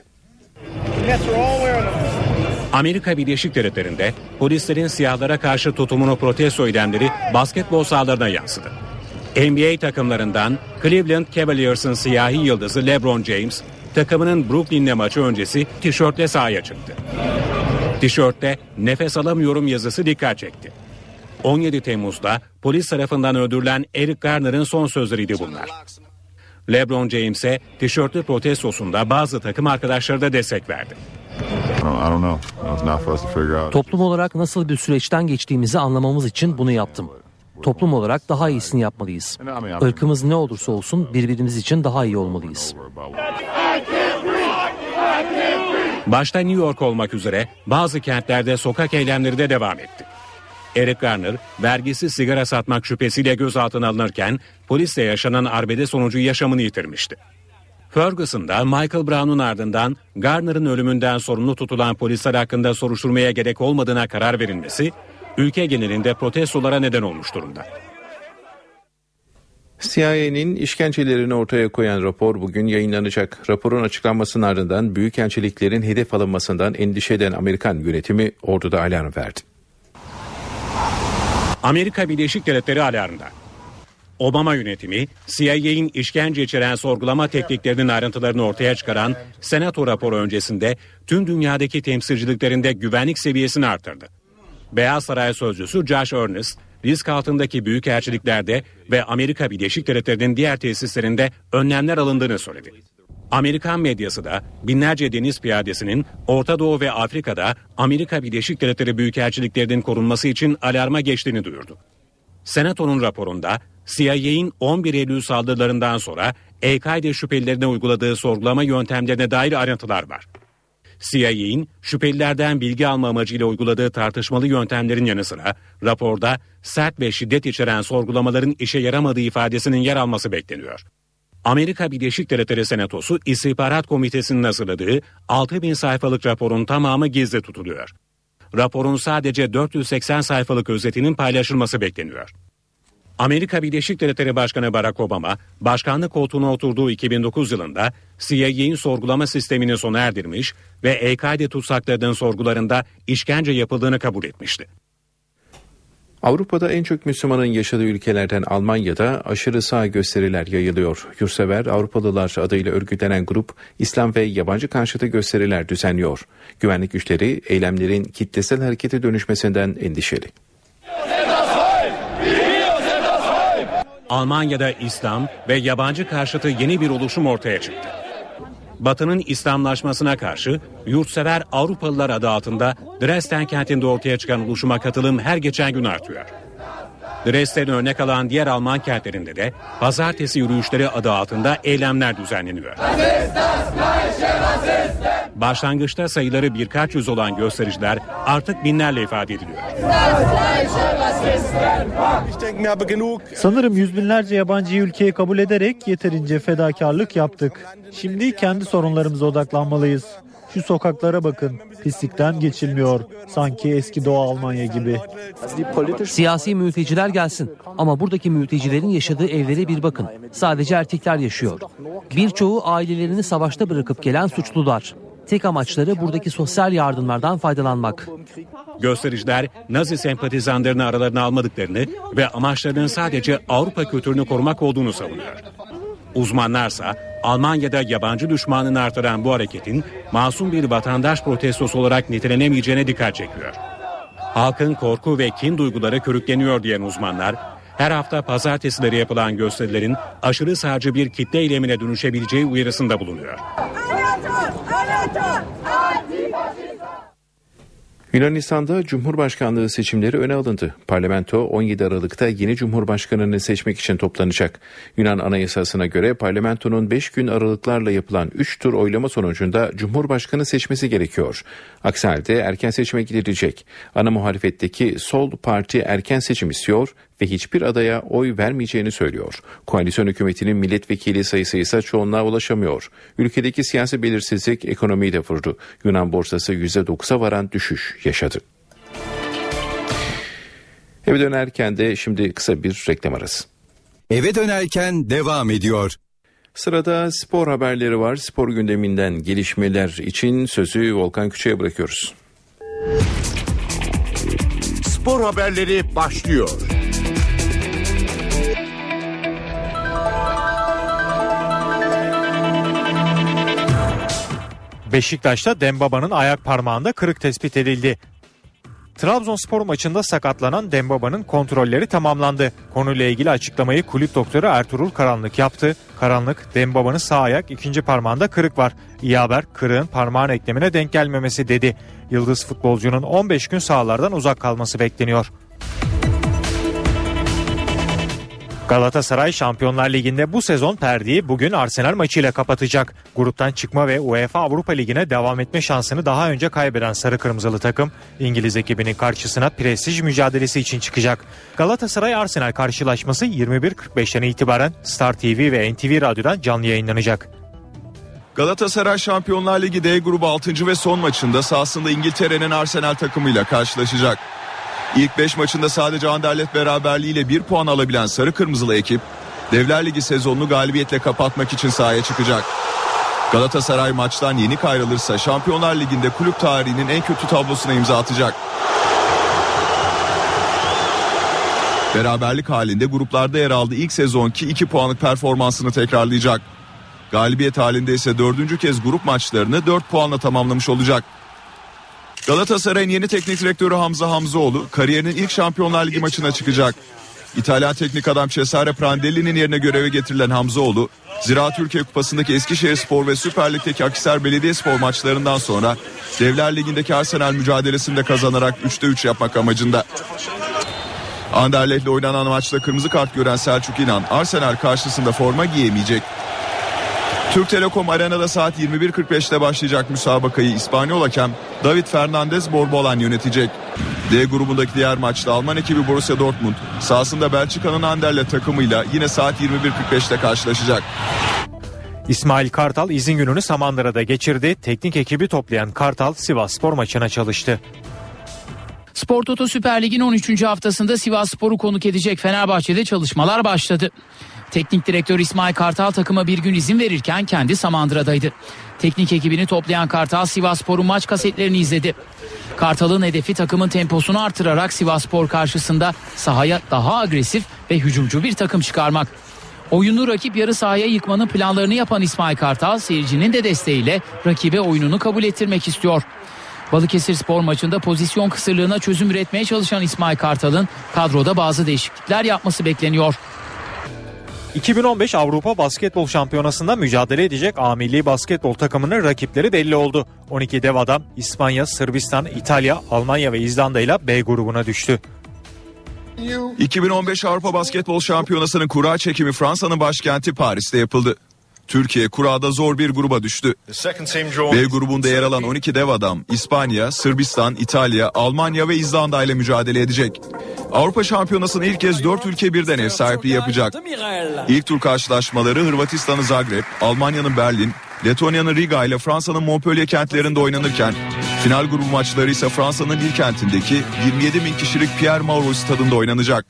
Amerika Birleşik Devletleri'nde polislerin siyahlara karşı tutumunu protesto edenleri basketbol sahalarına yansıdı. NBA takımlarından Cleveland Cavaliers'ın siyahi yıldızı LeBron James, takımının Brooklyn'le maçı öncesi tişörtle sahaya çıktı. Tişörtte nefes alamıyorum yazısı dikkat çekti. 17 Temmuz'da polis tarafından öldürülen Eric Garner'ın son sözleriydi bunlar. LeBron James'e tişörtlü protestosunda bazı takım arkadaşları da destek verdi. Toplum olarak nasıl bir süreçten geçtiğimizi anlamamız için bunu yaptım. Toplum olarak daha iyisini yapmalıyız. Irkımız ne olursa olsun birbirimiz için daha iyi olmalıyız. Başta New York olmak üzere bazı kentlerde sokak eylemleri de devam etti. Eric Garner vergisi sigara satmak şüphesiyle gözaltına alınırken polisle yaşanan arbede sonucu yaşamını yitirmişti. Ferguson'da Michael Brown'un ardından Garner'ın ölümünden sorumlu tutulan polisler hakkında soruşturmaya gerek olmadığına karar verilmesi ülke genelinde protestolara neden olmuş durumda. CIA'nin işkencelerini ortaya koyan rapor bugün yayınlanacak. Raporun açıklanmasının ardından büyükelçiliklerin hedef alınmasından endişe eden Amerikan yönetimi orduda alarm verdi. Amerika Birleşik Devletleri alarmda. Obama yönetimi CIA'in işkence içeren sorgulama tekniklerinin ayrıntılarını ortaya çıkaran Senato raporu öncesinde tüm dünyadaki temsilciliklerinde güvenlik seviyesini arttırdı. Beyaz Saray sözcüsü Josh Earnest, risk altındaki büyükelçiliklerde ve Amerika Birleşik Devletleri'nin diğer tesislerinde önlemler alındığını söyledi. Amerikan medyası da binlerce deniz piyadesinin Orta Doğu ve Afrika'da Amerika Birleşik Devletleri büyükelçiliklerinin korunması için alarma geçtiğini duyurdu. Senato'nun raporunda CIA'in 11 Eylül saldırılarından sonra El-Kaide şüphelilerine uyguladığı sorgulama yöntemlerine dair ayrıntılar var. CIA'in şüphelilerden bilgi alma amacıyla uyguladığı tartışmalı yöntemlerin yanı sıra raporda sert ve şiddet içeren sorgulamaların işe yaramadığı ifadesinin yer alması bekleniyor. Amerika Birleşik Devletleri Senatosu İstihbarat Komitesi'nin hazırladığı 6000 sayfalık raporun tamamı gizli tutuluyor. Raporun sadece 480 sayfalık özetinin paylaşılması bekleniyor. Amerika Birleşik Devletleri Başkanı Barack Obama, başkanlık koltuğuna oturduğu 2009 yılında CIA'nin sorgulama sistemini sona erdirmiş ve El-Kaide tutsaklarının sorgularında işkence yapıldığını kabul etmişti. Avrupa'da en çok Müslümanın yaşadığı ülkelerden Almanya'da aşırı sağ gösteriler yayılıyor. Yurtsever Avrupalılar adıyla örgütlenen grup İslam ve yabancı karşıtı gösteriler düzenliyor. Güvenlik güçleri eylemlerin kitlesel harekete dönüşmesinden endişeli. Almanya'da İslam ve yabancı karşıtı yeni bir oluşum ortaya çıktı. Batı'nın İslamlaşmasına karşı yurtsever Avrupalılar adı altında Dresden kentinde ortaya çıkan oluşuma katılım her geçen gün artıyor. Dresden'i örnek alan diğer Alman kentlerinde de pazartesi yürüyüşleri adı altında eylemler düzenleniyor. Başlangıçta sayıları birkaç yüz olan göstericiler artık binlerle ifade ediliyor. Sanırım yüz binlerce yabancıyı ülkeye kabul ederek yeterince fedakarlık yaptık. Şimdi kendi sorunlarımıza odaklanmalıyız. Şu sokaklara bakın. Pislikten geçilmiyor. Sanki eski Doğu Almanya gibi. Siyasi mülteciler gelsin ama buradaki mültecilerin yaşadığı evlere bir bakın. Sadece erkekler yaşıyor. Birçoğu ailelerini savaşta bırakıp gelen suçlular. Tek amaçları buradaki sosyal yardımlardan faydalanmak. Göstericiler Nazi sempatizanlarını aralarına almadıklarını ve amaçlarının sadece Avrupa kültürünü korumak olduğunu savunuyor. Uzmanlarsa Almanya'da yabancı düşmanını artıran bu hareketin masum bir vatandaş protestosu olarak nitelenemeyeceğine dikkat çekiyor. Halkın korku ve kin duyguları körükleniyor diyen uzmanlar, her hafta pazartesileri yapılan gösterilerin aşırı sağcı bir kitle eylemine dönüşebileceği uyarısında bulunuyor. Yunanistan'da Cumhurbaşkanlığı seçimleri öne alındı. Parlamento 17 Aralık'ta yeni Cumhurbaşkanını seçmek için toplanacak. Yunan Anayasası'na göre parlamentonun 5 gün aralıklarla yapılan 3 tur oylama sonucunda Cumhurbaşkanı seçmesi gerekiyor. Aksi halde erken seçime gidilecek. Ana muhalefetteki Sol Parti erken seçim istiyor ve hiçbir adaya oy vermeyeceğini söylüyor. Koalisyon hükümetinin milletvekili sayısı ise çoğunluğa ulaşamıyor. Ülkedeki siyasi belirsizlik ekonomiyi de vurdu. Yunan borsası %9'a varan düşüş yaşadı. Eve dönerken de şimdi kısa bir reklam arası. Eve dönerken devam ediyor. Sırada spor haberleri var. Spor gündeminden gelişmeler için sözü Volkan Küçük'e bırakıyoruz. Spor haberleri başlıyor. Beşiktaş'ta Dembaba'nın ayak parmağında kırık tespit edildi. Trabzonspor maçında sakatlanan Dembaba'nın kontrolleri tamamlandı. Konuyla ilgili açıklamayı kulüp doktoru Ertuğrul Karanlık yaptı. Karanlık, Dembaba'nın sağ ayak ikinci parmağında kırık var. İyi haber kırığın parmağın eklemine denk gelmemesi dedi. Yıldız futbolcunun 15 gün sahalardan uzak kalması bekleniyor. Galatasaray Şampiyonlar Ligi'nde bu sezon perdeyi bugün Arsenal maçıyla kapatacak. Gruptan çıkma ve UEFA Avrupa Ligi'ne devam etme şansını daha önce kaybeden Sarı Kırmızılı takım İngiliz ekibinin karşısına prestij mücadelesi için çıkacak. Galatasaray Arsenal karşılaşması 21.45'ten itibaren Star TV ve NTV Radyo'dan canlı yayınlanacak. Galatasaray Şampiyonlar Ligi D grubu 6. ve son maçında sahasında İngiltere'nin Arsenal takımıyla karşılaşacak. İlk 5 maçında sadece Anderlet beraberliğiyle 1 puan alabilen Sarı Kırmızılı ekip Devler Ligi sezonunu galibiyetle kapatmak için sahaya çıkacak. Galatasaray maçtan yenik ayrılırsa Şampiyonlar Ligi'nde kulüp tarihinin en kötü tablosuna imza atacak. Beraberlik halinde gruplarda yer aldığı ilk sezonki 2 puanlık performansını tekrarlayacak. Galibiyet halinde ise dördüncü kez grup maçlarını 4 puanla tamamlamış olacak. Galatasaray'ın yeni teknik direktörü Hamza Hamzoğlu kariyerinin ilk Şampiyonlar Ligi maçına çıkacak. İtalyan teknik adam Cesare Prandelli'nin yerine göreve getirilen Hamzoğlu, Ziraat Türkiye Kupası'ndaki Eskişehir Spor ve Süper Lig'deki Akhisar Belediyespor maçlarından sonra Devler Ligi'ndeki Arsenal mücadelesinde kazanarak 3'te 3 yapmak amacında. Anderlet'le oynanan maçta kırmızı kart gören Selçuk İnan Arsenal karşısında forma giyemeyecek. Türk Telekom Arena'da saat 21.45'te başlayacak müsabakayı İspanyol hakem David Fernandez Borbolan yönetecek. D grubundaki diğer maçta Alman ekibi Borussia Dortmund sahasında Belçika'nın Anderlecht takımıyla yine saat 21.45'te karşılaşacak. İsmail Kartal izin gününü Samandıra'da geçirdi. Teknik ekibi toplayan Kartal Sivas Spor maçına çalıştı. Spor Toto Süper Lig'in 13. haftasında Sivas Spor'u konuk edecek Fenerbahçe'de çalışmalar başladı. Teknik direktör İsmail Kartal takıma bir gün izin verirken kendi Samandıra'daydı. Teknik ekibini toplayan Kartal Sivasspor'un maç kasetlerini izledi. Kartal'ın hedefi takımın temposunu artırarak Sivasspor karşısında sahaya daha agresif ve hücumcu bir takım çıkarmak. Oyunu rakip yarı sahaya yıkmanın planlarını yapan İsmail Kartal seyircinin de desteğiyle rakibe oyununu kabul ettirmek istiyor. Balıkesir spor maçında pozisyon kısırlığına çözüm üretmeye çalışan İsmail Kartal'ın kadroda bazı değişiklikler yapması bekleniyor. 2015 Avrupa Basketbol Şampiyonası'nda mücadele edecek A basketbol takımının rakipleri belli oldu. 12 dev adam İspanya, Sırbistan, İtalya, Almanya ve İzlanda ile B grubuna düştü. 2015 Avrupa Basketbol Şampiyonası'nın kura çekimi Fransa'nın başkenti Paris'te yapıldı. Türkiye kurada zor bir gruba düştü. B grubunda yer alan 12 dev adam İspanya, Sırbistan, İtalya, Almanya ve İzlanda ile mücadele edecek. Avrupa Şampiyonası'nı ilk kez 4 ülke birden ev sahipliği yapacak. İlk tur karşılaşmaları Hırvatistan'ın Zagreb, Almanya'nın Berlin, Letonya'nın Riga ile Fransa'nın Montpellier kentlerinde oynanırken final grubu maçları ise Fransa'nın Lille kentindeki 27 bin kişilik Pierre Mauroy stadında oynanacak.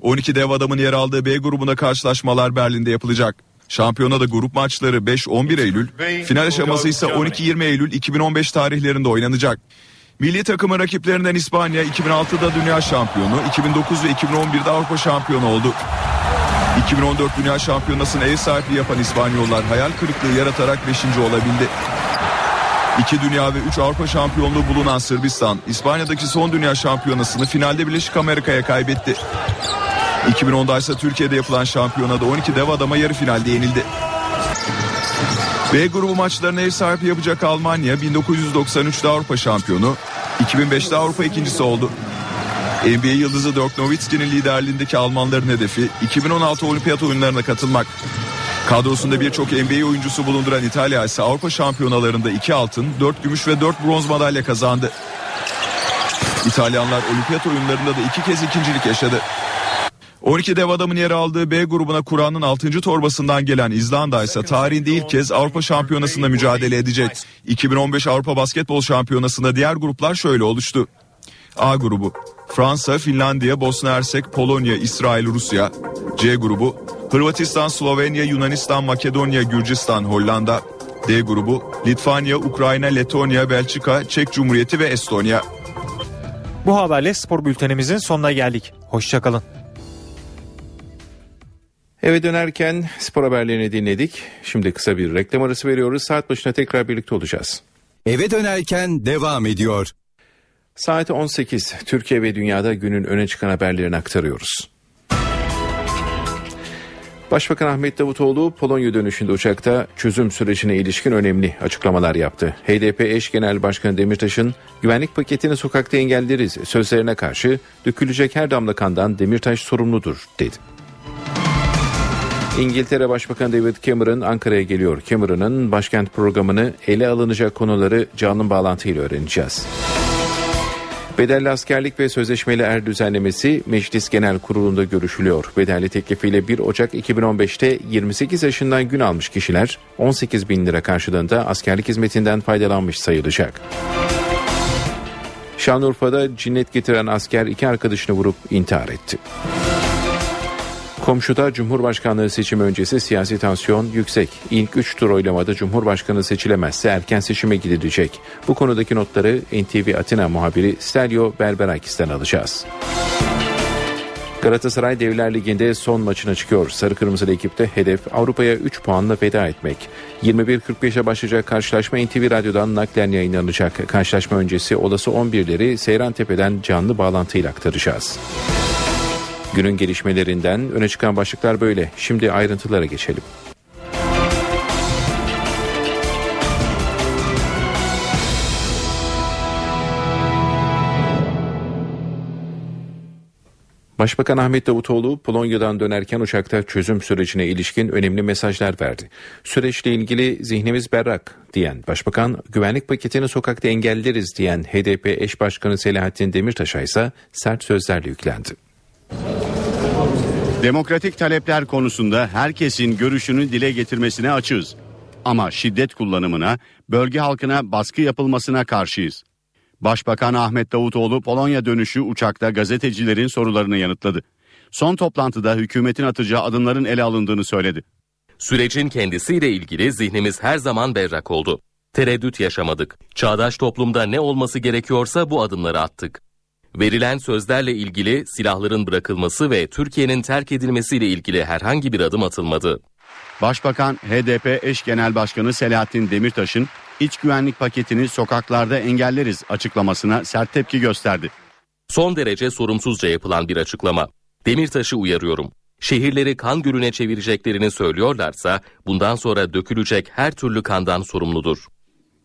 12 dev adamın yer aldığı B grubunda karşılaşmalar Berlin'de yapılacak. Şampiyonada grup maçları 5-11 Eylül, final aşaması ise 12-20 Eylül 2015 tarihlerinde oynanacak. Milli takımın rakiplerinden İspanya 2006'da dünya şampiyonu, 2009 ve 2011'de Avrupa şampiyonu oldu. 2014 Dünya Şampiyonası'na ev sahipliği yapan İspanyollar hayal kırıklığı yaratarak 5. olabildi. İki dünya ve üç Avrupa şampiyonluğu bulunan Sırbistan, İspanya'daki son dünya şampiyonasını finalde Birleşik Amerika'ya kaybetti. 2010'da ise Türkiye'de yapılan şampiyonada 12 dev adama yarı finalde yenildi. B grubu maçlarına ev sahipliği yapacak Almanya 1993'te Avrupa şampiyonu, 2005'te Avrupa ikincisi oldu. NBA yıldızı Dirk Nowitzki'nin liderliğindeki Almanların hedefi 2016 olimpiyat oyunlarına katılmak. Kadrosunda birçok NBA oyuncusu bulunduran İtalya ise Avrupa şampiyonalarında 2 altın, 4 gümüş ve 4 bronz madalya kazandı. İtalyanlar olimpiyat oyunlarında da iki kez ikincilik yaşadı. 12 dev adamın yer aldığı B grubuna Kur'an'ın 6. torbasından gelen İzlanda ise tarihinde ilk kez Avrupa Şampiyonası'nda mücadele edecek. 2015 Avrupa Basketbol Şampiyonası'nda diğer gruplar şöyle oluştu. A grubu Fransa, Finlandiya, Bosna Hersek, Polonya, İsrail, Rusya. C grubu Hırvatistan, Slovenya, Yunanistan, Makedonya, Gürcistan, Hollanda. D grubu Litvanya, Ukrayna, Letonya, Belçika, Çek Cumhuriyeti ve Estonya. Bu haberle spor bültenimizin sonuna geldik. Hoşçakalın. Eve dönerken spor haberlerini dinledik. Şimdi kısa bir reklam arası veriyoruz. Saat başına tekrar birlikte olacağız. Eve dönerken devam ediyor. Saat 18. Türkiye ve dünyada günün öne çıkan haberlerini aktarıyoruz. Başbakan Ahmet Davutoğlu Polonya dönüşünde uçakta çözüm sürecine ilişkin önemli açıklamalar yaptı. HDP eş genel başkanı Demirtaş'ın güvenlik paketini sokakta engelleriz sözlerine karşı dökülecek her damla kandan Demirtaş sorumludur dedi. İngiltere Başbakanı David Cameron Ankara'ya geliyor. Cameron'ın başkent programını ele alınacak konuları canlı bağlantıyla öğreneceğiz. Bedelli askerlik ve sözleşmeli er düzenlemesi Meclis Genel Kurulu'nda görüşülüyor. Bedelli teklifiyle 1 Ocak 2015'te 28 yaşından gün almış kişiler 18 bin lira karşılığında askerlik hizmetinden faydalanmış sayılacak. Şanlıurfa'da cinnet getiren asker iki arkadaşını vurup intihar etti. Komşuda Cumhurbaşkanlığı seçimi öncesi siyasi tansiyon yüksek. İlk 3 tur oylamada Cumhurbaşkanı seçilemezse erken seçime gidilecek. Bu konudaki notları NTV Atina muhabiri Stelio Berberakis'ten alacağız. Galatasaray Devler Ligi'nde son maçına çıkıyor. Sarı Kırmızılı ekipte hedef Avrupa'ya 3 puanla veda etmek. 21.45'e başlayacak karşılaşma NTV Radyo'dan naklen yayınlanacak. Karşılaşma öncesi olası 11'leri Seyran Tepe'den canlı bağlantıyla aktaracağız. Günün gelişmelerinden öne çıkan başlıklar böyle. Şimdi ayrıntılara geçelim. Başbakan Ahmet Davutoğlu Polonya'dan dönerken uçakta çözüm sürecine ilişkin önemli mesajlar verdi. Süreçle ilgili zihnimiz berrak diyen Başbakan, güvenlik paketini sokakta engelleriz diyen HDP eş başkanı Selahattin Demirtaş'a ise sert sözlerle yüklendi. Demokratik talepler konusunda herkesin görüşünü dile getirmesine açığız. Ama şiddet kullanımına, bölge halkına baskı yapılmasına karşıyız. Başbakan Ahmet Davutoğlu Polonya dönüşü uçakta gazetecilerin sorularını yanıtladı. Son toplantıda hükümetin atacağı adımların ele alındığını söyledi. Sürecin kendisiyle ilgili zihnimiz her zaman berrak oldu. Tereddüt yaşamadık. Çağdaş toplumda ne olması gerekiyorsa bu adımları attık. Verilen sözlerle ilgili silahların bırakılması ve Türkiye'nin terk edilmesiyle ilgili herhangi bir adım atılmadı. Başbakan HDP eş genel başkanı Selahattin Demirtaş'ın iç güvenlik paketini sokaklarda engelleriz açıklamasına sert tepki gösterdi. Son derece sorumsuzca yapılan bir açıklama. Demirtaş'ı uyarıyorum. Şehirleri kan gölüne çevireceklerini söylüyorlarsa bundan sonra dökülecek her türlü kandan sorumludur.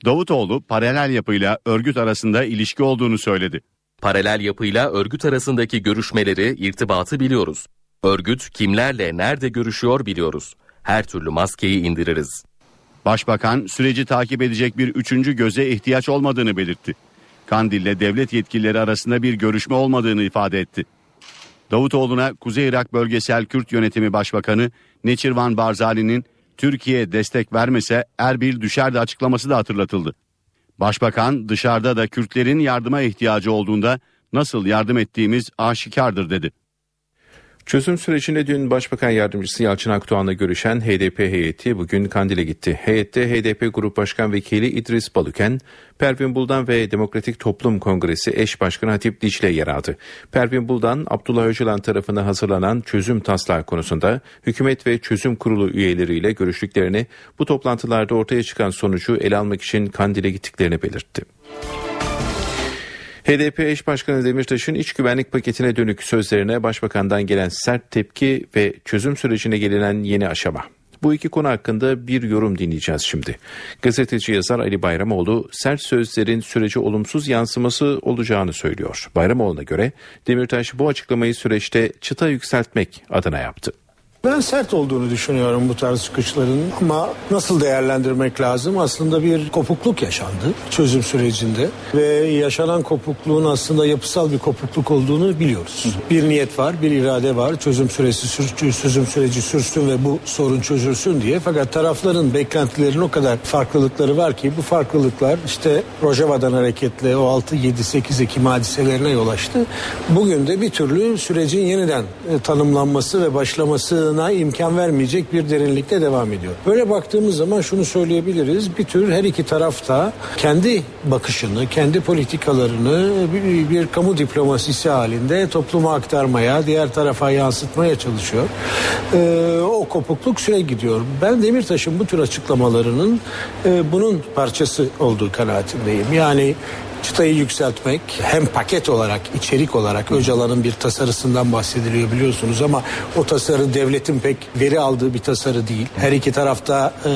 Davutoğlu paralel yapıyla örgüt arasında ilişki olduğunu söyledi. Paralel yapıyla örgüt arasındaki görüşmeleri, irtibatı biliyoruz. Örgüt kimlerle nerede görüşüyor biliyoruz. Her türlü maskeyi indiririz. Başbakan süreci takip edecek bir üçüncü göze ihtiyaç olmadığını belirtti. Kandil'le devlet yetkilileri arasında bir görüşme olmadığını ifade etti. Davutoğlu'na Kuzey Irak Bölgesel Kürt Yönetimi Başbakanı Neçirvan Barzali'nin Türkiye destek vermese Erbil düşerdi açıklaması da hatırlatıldı. Başbakan dışarıda da Kürtlerin yardıma ihtiyacı olduğunda nasıl yardım ettiğimiz aşikardır dedi. Çözüm sürecinde dün Başbakan Yardımcısı Yalçın Akdoğan'la görüşen HDP heyeti bugün Kandil'e gitti. Heyette HDP Grup Başkan Vekili İdris Baluken, Pervin Buldan ve Demokratik Toplum Kongresi eş başkanı Hatip Dicle yer aldı. Pervin Buldan, Abdullah Öcalan tarafından hazırlanan çözüm taslağı konusunda hükümet ve çözüm kurulu üyeleriyle görüştüklerini, bu toplantılarda ortaya çıkan sonucu ele almak için Kandil'e gittiklerini belirtti. HDP eş başkanı Demirtaş'ın iç güvenlik paketine dönük sözlerine başbakandan gelen sert tepki ve çözüm sürecine gelinen yeni aşama. Bu iki konu hakkında bir yorum dinleyeceğiz şimdi. Gazeteci yazar Ali Bayramoğlu sert sözlerin süreci olumsuz yansıması olacağını söylüyor. Bayramoğlu'na göre Demirtaş bu açıklamayı süreçte çıta yükseltmek adına yaptı. Ben sert olduğunu düşünüyorum bu tarz çıkışların ama nasıl değerlendirmek lazım? Aslında bir kopukluk yaşandı çözüm sürecinde ve yaşanan kopukluğun aslında yapısal bir kopukluk olduğunu biliyoruz. Bir niyet var, bir irade var. Çözüm süresi sür, çözüm süreci sürsün ve bu sorun çözülsün diye. Fakat tarafların beklentilerinin o kadar farklılıkları var ki bu farklılıklar işte Rojava'dan hareketle o 6 7 8 Ekim hadiselerine yol açtı. Bugün de bir türlü sürecin yeniden e, tanımlanması ve başlaması imkan vermeyecek bir derinlikte devam ediyor. Böyle baktığımız zaman şunu söyleyebiliriz. Bir tür her iki tarafta kendi bakışını, kendi politikalarını bir, bir kamu diplomasisi halinde topluma aktarmaya, diğer tarafa yansıtmaya çalışıyor. Ee, o kopukluk süre gidiyor. Ben Demirtaş'ın bu tür açıklamalarının e, bunun parçası olduğu kanaatindeyim. Yani çıtayı yükseltmek hem paket olarak içerik olarak Öcalan'ın bir tasarısından bahsediliyor biliyorsunuz ama o tasarı devletin pek veri aldığı bir tasarı değil. Her iki tarafta e,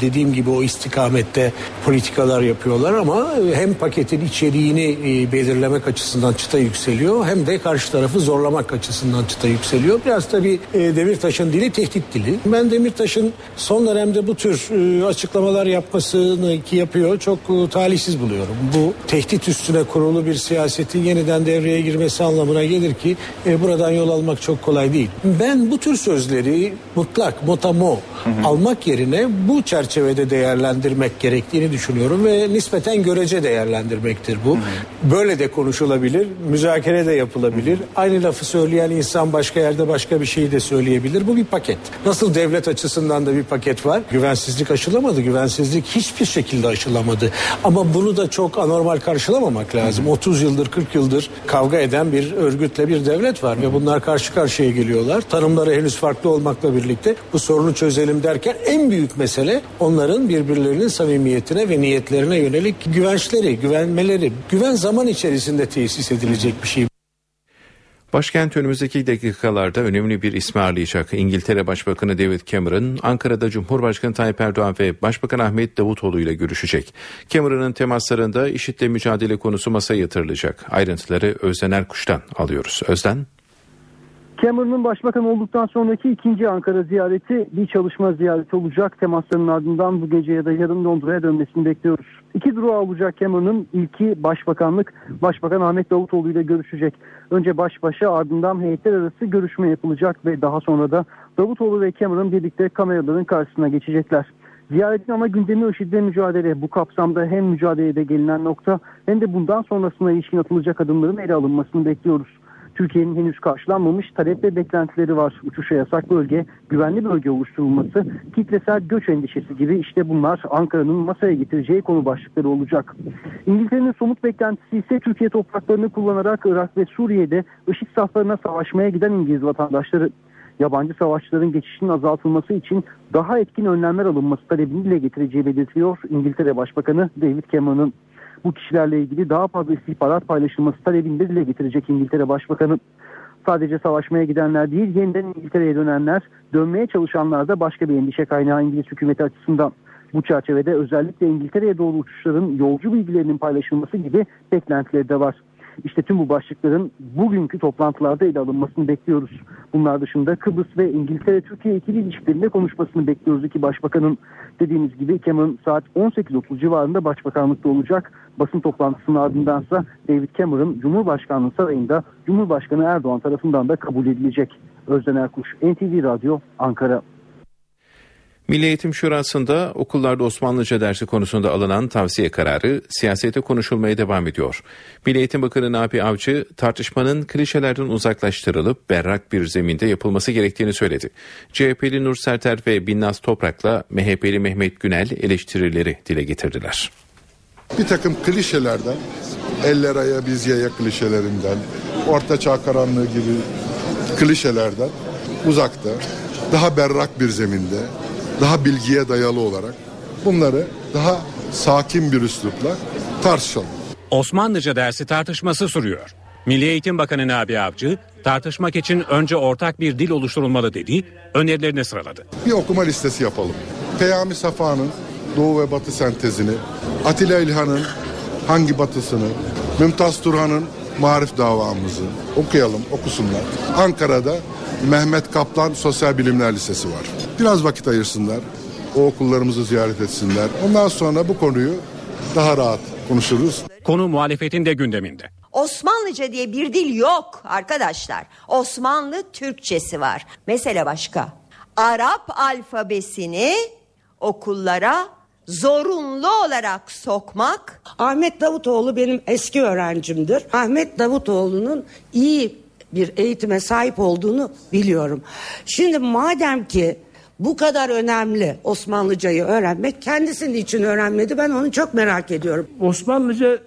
dediğim gibi o istikamette politikalar yapıyorlar ama hem paketin içeriğini e, belirlemek açısından çıta yükseliyor hem de karşı tarafı zorlamak açısından çıta yükseliyor. Biraz tabii e, Demirtaş'ın dili tehdit dili. Ben Demirtaş'ın son dönemde bu tür açıklamalar yapmasını ki yapıyor çok talihsiz buluyorum. Bu tehdit üstüne kurulu bir siyasetin yeniden devreye girmesi anlamına gelir ki e, buradan yol almak çok kolay değil. Ben bu tür sözleri mutlak, motamo almak yerine bu çerçevede değerlendirmek gerektiğini düşünüyorum ve nispeten görece değerlendirmektir bu. Böyle de konuşulabilir, müzakere de yapılabilir. Aynı lafı söyleyen insan başka yerde başka bir şeyi de söyleyebilir. Bu bir paket. Nasıl devlet açısından da bir paket var. Güvensizlik aşılamadı. Güvensizlik hiçbir şekilde aşılamadı. Ama bunu da çok anormal karşılamamak lazım. 30 yıldır 40 yıldır kavga eden bir örgütle bir devlet var ve bunlar karşı karşıya geliyorlar. Tanımları henüz farklı olmakla birlikte bu sorunu çözelim derken en büyük mesele onların birbirlerinin samimiyetine ve niyetlerine yönelik güvençleri, güvenmeleri. Güven zaman içerisinde tesis edilecek bir şey. Başkent önümüzdeki dakikalarda önemli bir ismi ağırlayacak. İngiltere Başbakanı David Cameron, Ankara'da Cumhurbaşkanı Tayyip Erdoğan ve Başbakan Ahmet Davutoğlu ile görüşecek. Cameron'ın temaslarında IŞİD'le mücadele konusu masaya yatırılacak. Ayrıntıları Özden Erkuş'tan alıyoruz. Özden? Cameron'ın başbakan olduktan sonraki ikinci Ankara ziyareti bir çalışma ziyareti olacak. Temasların ardından bu gece ya da yarın Londra'ya dönmesini bekliyoruz. İki durağı olacak Cameron'ın ilki başbakanlık. Başbakan Ahmet Davutoğlu ile görüşecek. Önce baş başa ardından heyetler arası görüşme yapılacak ve daha sonra da Davutoğlu ve Cameron birlikte kameraların karşısına geçecekler. Ziyaretin ana gündemi IŞİD'le mücadele. Bu kapsamda hem mücadelede gelinen nokta hem de bundan sonrasına ilişkin atılacak adımların ele alınmasını bekliyoruz. Türkiye'nin henüz karşılanmamış talep ve beklentileri var. Uçuşa yasak bölge, güvenli bölge oluşturulması, kitlesel göç endişesi gibi işte bunlar Ankara'nın masaya getireceği konu başlıkları olacak. İngiltere'nin somut beklentisi ise Türkiye topraklarını kullanarak Irak ve Suriye'de IŞİD saflarına savaşmaya giden İngiliz vatandaşları yabancı savaşçıların geçişinin azaltılması için daha etkin önlemler alınması talebini dile getireceği belirtiliyor İngiltere Başbakanı David Cameron'ın bu kişilerle ilgili daha fazla istihbarat paylaşılması talebini dile getirecek İngiltere Başbakanı. Sadece savaşmaya gidenler değil, yeniden İngiltere'ye dönenler, dönmeye çalışanlar da başka bir endişe kaynağı İngiliz hükümeti açısından. Bu çerçevede özellikle İngiltere'ye doğru uçuşların yolcu bilgilerinin paylaşılması gibi beklentileri de var. İşte tüm bu başlıkların bugünkü toplantılarda ele alınmasını bekliyoruz. Bunlar dışında Kıbrıs ve İngiltere-Türkiye ikili ilişkilerinde konuşmasını bekliyoruz iki başbakanın. Dediğimiz gibi Cameron saat 18.30 civarında başbakanlıkta olacak. Basın toplantısının ardındansa David Cameron Cumhurbaşkanlığı sarayında Cumhurbaşkanı Erdoğan tarafından da kabul edilecek. Özden Erkuş, NTV Radyo, Ankara. Milli Eğitim Şurası'nda okullarda Osmanlıca dersi konusunda alınan tavsiye kararı siyasete konuşulmaya devam ediyor. Milli Eğitim Bakanı Nabi Avcı tartışmanın klişelerden uzaklaştırılıp berrak bir zeminde yapılması gerektiğini söyledi. CHP'li Nur Serter ve Binnaz Toprak'la MHP'li Mehmet Günel eleştirileri dile getirdiler. Bir takım klişelerden, eller aya biz yaya klişelerinden, orta çağ karanlığı gibi klişelerden uzakta, daha berrak bir zeminde, daha bilgiye dayalı olarak bunları daha sakin bir üslupla tartışalım. Osmanlıca dersi tartışması sürüyor. Milli Eğitim Bakanı Nabi Avcı tartışmak için önce ortak bir dil oluşturulmalı dedi, önerilerini sıraladı. Bir okuma listesi yapalım. Peyami Safa'nın Doğu ve Batı sentezini, Atilla İlhan'ın hangi batısını, Mümtaz Turhan'ın Marif davamızı okuyalım, okusunlar. Ankara'da Mehmet Kaplan Sosyal Bilimler Lisesi var. Biraz vakit ayırsınlar. O okullarımızı ziyaret etsinler. Ondan sonra bu konuyu daha rahat konuşuruz. Konu muhalefetin de gündeminde. Osmanlıca diye bir dil yok arkadaşlar. Osmanlı Türkçesi var. Mesele başka. Arap alfabesini okullara zorunlu olarak sokmak. Ahmet Davutoğlu benim eski öğrencimdir. Ahmet Davutoğlu'nun iyi bir eğitime sahip olduğunu biliyorum. Şimdi madem ki bu kadar önemli Osmanlıcayı öğrenmek kendisinin için öğrenmedi ben onu çok merak ediyorum. Osmanlıca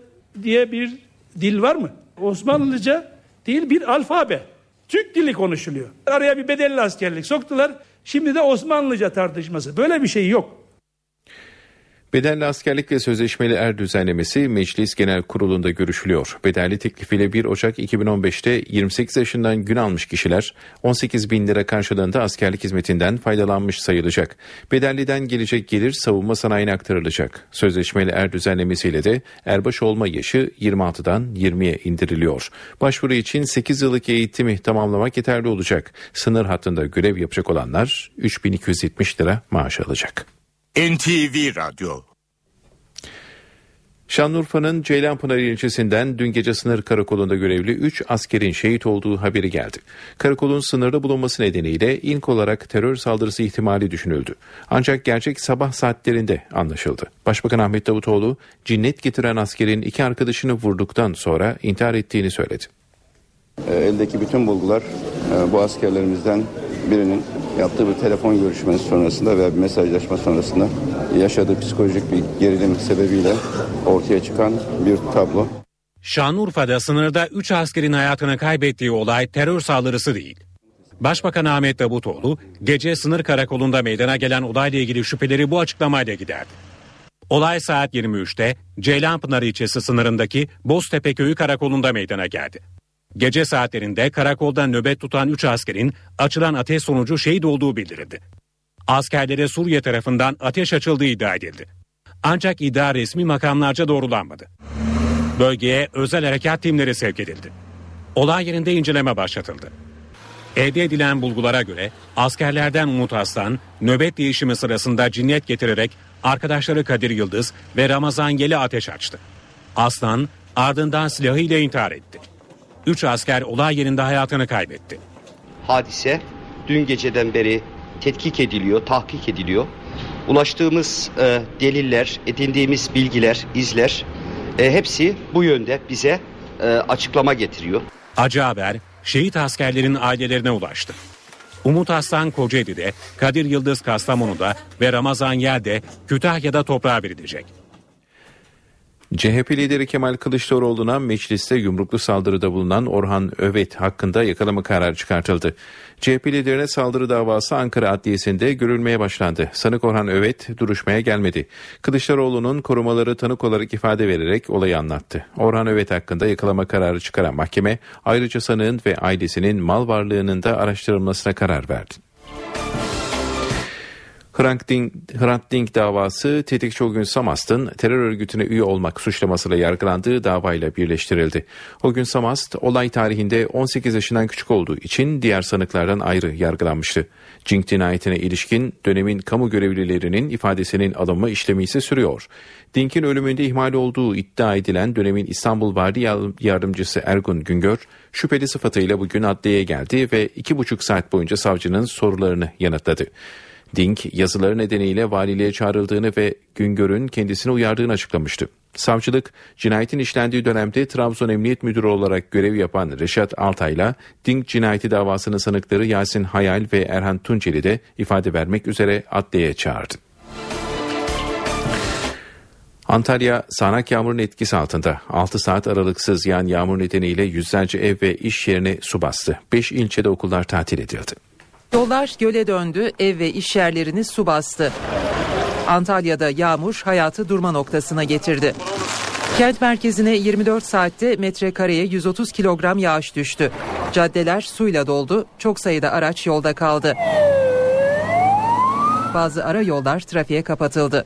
diye bir dil var mı? Osmanlıca değil bir alfabe. Türk dili konuşuluyor. Araya bir bedelli askerlik soktular. Şimdi de Osmanlıca tartışması. Böyle bir şey yok. Bedelli askerlik ve sözleşmeli er düzenlemesi Meclis Genel Kurulu'nda görüşülüyor. Bedelli teklifiyle 1 Ocak 2015'te 28 yaşından gün almış kişiler 18 bin lira karşılığında askerlik hizmetinden faydalanmış sayılacak. Bedelliden gelecek gelir savunma sanayine aktarılacak. Sözleşmeli er düzenlemesiyle de erbaş olma yaşı 26'dan 20'ye indiriliyor. Başvuru için 8 yıllık eğitimi tamamlamak yeterli olacak. Sınır hattında görev yapacak olanlar 3270 lira maaş alacak. NTV Radyo Şanlıurfa'nın Ceylanpınar ilçesinden dün gece sınır karakolunda görevli 3 askerin şehit olduğu haberi geldi. Karakolun sınırda bulunması nedeniyle ilk olarak terör saldırısı ihtimali düşünüldü. Ancak gerçek sabah saatlerinde anlaşıldı. Başbakan Ahmet Davutoğlu cinnet getiren askerin iki arkadaşını vurduktan sonra intihar ettiğini söyledi. Eldeki bütün bulgular bu askerlerimizden birinin yaptığı bir telefon görüşmesi sonrasında veya bir mesajlaşma sonrasında yaşadığı psikolojik bir gerilim sebebiyle ortaya çıkan bir tablo. Şanlıurfa'da sınırda 3 askerin hayatını kaybettiği olay terör saldırısı değil. Başbakan Ahmet Davutoğlu gece sınır karakolunda meydana gelen olayla ilgili şüpheleri bu açıklamayla giderdi. Olay saat 23'te Ceylanpınar ilçesi sınırındaki Boztepe köyü karakolunda meydana geldi. Gece saatlerinde karakolda nöbet tutan 3 askerin açılan ateş sonucu şehit olduğu bildirildi. Askerlere Suriye tarafından ateş açıldığı iddia edildi. Ancak iddia resmi makamlarca doğrulanmadı. Bölgeye özel harekat timleri sevk edildi. Olay yerinde inceleme başlatıldı. Elde edilen bulgulara göre askerlerden Umut Aslan nöbet değişimi sırasında cinnet getirerek arkadaşları Kadir Yıldız ve Ramazan Yeli ateş açtı. Aslan ardından silahıyla intihar etti. 3 asker olay yerinde hayatını kaybetti. Hadise dün geceden beri tetkik ediliyor, tahkik ediliyor. Ulaştığımız e, deliller, edindiğimiz bilgiler, izler e, hepsi bu yönde bize e, açıklama getiriyor. Acı haber şehit askerlerin ailelerine ulaştı. Umut Aslan Kocaeli'de, Kadir Yıldız Kastamonu'da ve Ramazan Yel'de Kütahya'da toprağa verilecek. CHP lideri Kemal Kılıçdaroğlu'na mecliste yumruklu saldırıda bulunan Orhan Övet hakkında yakalama kararı çıkartıldı. CHP liderine saldırı davası Ankara Adliyesi'nde görülmeye başlandı. Sanık Orhan Övet duruşmaya gelmedi. Kılıçdaroğlu'nun korumaları tanık olarak ifade vererek olayı anlattı. Orhan Övet hakkında yakalama kararı çıkaran mahkeme ayrıca sanığın ve ailesinin mal varlığının da araştırılmasına karar verdi. Hrant Dink, Hrant Dink davası tetikçi o Samast'ın terör örgütüne üye olmak suçlamasıyla yargılandığı davayla birleştirildi. O Samast olay tarihinde 18 yaşından küçük olduğu için diğer sanıklardan ayrı yargılanmıştı. Cink cinayetine ilişkin dönemin kamu görevlilerinin ifadesinin alınma işlemi ise sürüyor. Dink'in ölümünde ihmal olduğu iddia edilen dönemin İstanbul Vali Yardımcısı Ergun Güngör şüpheli sıfatıyla bugün adliyeye geldi ve iki buçuk saat boyunca savcının sorularını yanıtladı. Dink yazıları nedeniyle valiliğe çağrıldığını ve Güngör'ün kendisini uyardığını açıklamıştı. Savcılık cinayetin işlendiği dönemde Trabzon Emniyet Müdürü olarak görev yapan Reşat Altay'la Dink cinayeti davasının sanıkları Yasin Hayal ve Erhan Tunceli de ifade vermek üzere adliyeye çağırdı. Antalya sağanak yağmurun etkisi altında 6 saat aralıksız yağan yağmur nedeniyle yüzlerce ev ve iş yerine su bastı. 5 ilçede okullar tatil edildi. Yollar göle döndü, ev ve iş yerlerini su bastı. Antalya'da yağmur hayatı durma noktasına getirdi. Kent merkezine 24 saatte metrekareye 130 kilogram yağış düştü. Caddeler suyla doldu, çok sayıda araç yolda kaldı. Bazı ara yollar trafiğe kapatıldı.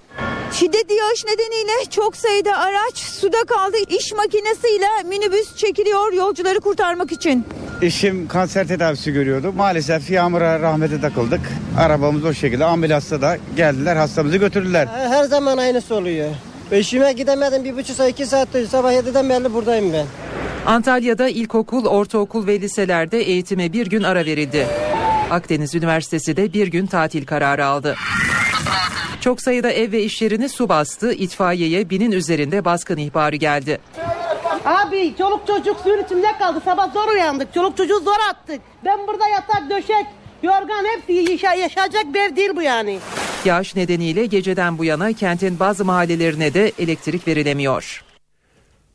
Şiddetli yağış nedeniyle çok sayıda araç suda kaldı. İş makinesiyle minibüs çekiliyor yolcuları kurtarmak için. Eşim kanser tedavisi görüyordu. Maalesef yağmura rahmete takıldık. Arabamız o şekilde ambulansta da geldiler hastamızı götürdüler. Her zaman aynısı oluyor. Eşime gidemedim bir buçuk saat iki saattir sabah 7'den beri buradayım ben. Antalya'da ilkokul, ortaokul ve liselerde eğitime bir gün ara verildi. Akdeniz Üniversitesi de bir gün tatil kararı aldı. Çok sayıda ev ve iş yerini su bastı. İtfaiyeye binin üzerinde baskın ihbarı geldi. Abi çoluk çocuk suyun içinde kaldı. Sabah zor uyandık. Çoluk çocuğu zor attık. Ben burada yatak döşek, yorgan hepsi yaşa yaşayacak bir ev değil bu yani. Yağış nedeniyle geceden bu yana kentin bazı mahallelerine de elektrik verilemiyor.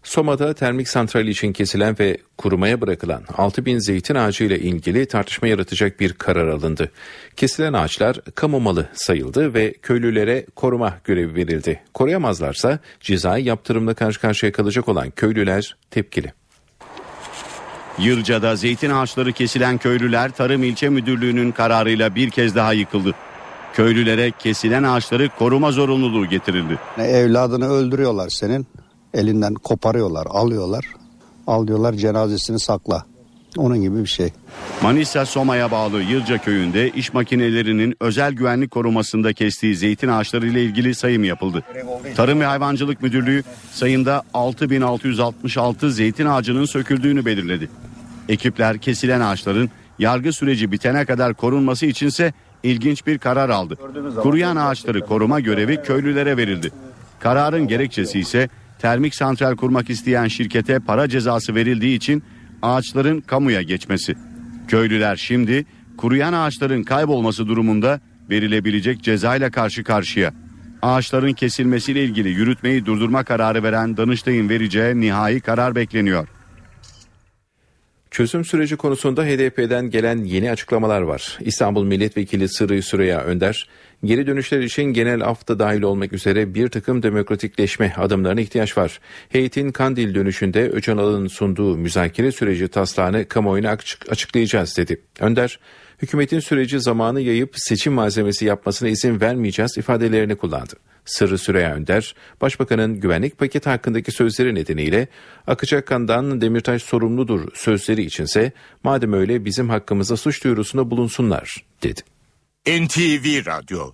Soma'da termik santrali için kesilen ve kurumaya bırakılan 6 bin zeytin ağacı ile ilgili tartışma yaratacak bir karar alındı. Kesilen ağaçlar kamu malı sayıldı ve köylülere koruma görevi verildi. Koruyamazlarsa cezai yaptırımla karşı karşıya kalacak olan köylüler tepkili. Yılca'da zeytin ağaçları kesilen köylüler Tarım İlçe Müdürlüğü'nün kararıyla bir kez daha yıkıldı. Köylülere kesilen ağaçları koruma zorunluluğu getirildi. Evladını öldürüyorlar senin elinden koparıyorlar, alıyorlar. Al diyorlar cenazesini sakla. Onun gibi bir şey. Manisa Soma'ya bağlı Yılca köyünde iş makinelerinin özel güvenlik korumasında kestiği zeytin ağaçları ile ilgili sayım yapıldı. Tarım ve Hayvancılık Müdürlüğü sayımda 6666 zeytin ağacının söküldüğünü belirledi. Ekipler kesilen ağaçların yargı süreci bitene kadar korunması içinse ilginç bir karar aldı. Kuruyan ağaçları koruma görevi köylülere verildi. Kararın gerekçesi ise termik santral kurmak isteyen şirkete para cezası verildiği için ağaçların kamuya geçmesi. Köylüler şimdi kuruyan ağaçların kaybolması durumunda verilebilecek cezayla karşı karşıya. Ağaçların kesilmesiyle ilgili yürütmeyi durdurma kararı veren Danıştay'ın vereceği nihai karar bekleniyor. Çözüm süreci konusunda HDP'den gelen yeni açıklamalar var. İstanbul Milletvekili Sırrı Süreyya Önder, geri dönüşler için genel af da dahil olmak üzere bir takım demokratikleşme adımlarına ihtiyaç var. Heyetin Kandil dönüşünde Öcalan'ın sunduğu müzakere süreci taslağını kamuoyuna açıklayacağız dedi. Önder, hükümetin süreci zamanı yayıp seçim malzemesi yapmasına izin vermeyeceğiz ifadelerini kullandı. Sırrı Süreyya Önder, Başbakanın güvenlik paketi hakkındaki sözleri nedeniyle akacak kandan Demirtaş sorumludur sözleri içinse madem öyle bizim hakkımıza suç duyurusunda bulunsunlar dedi. NTV Radyo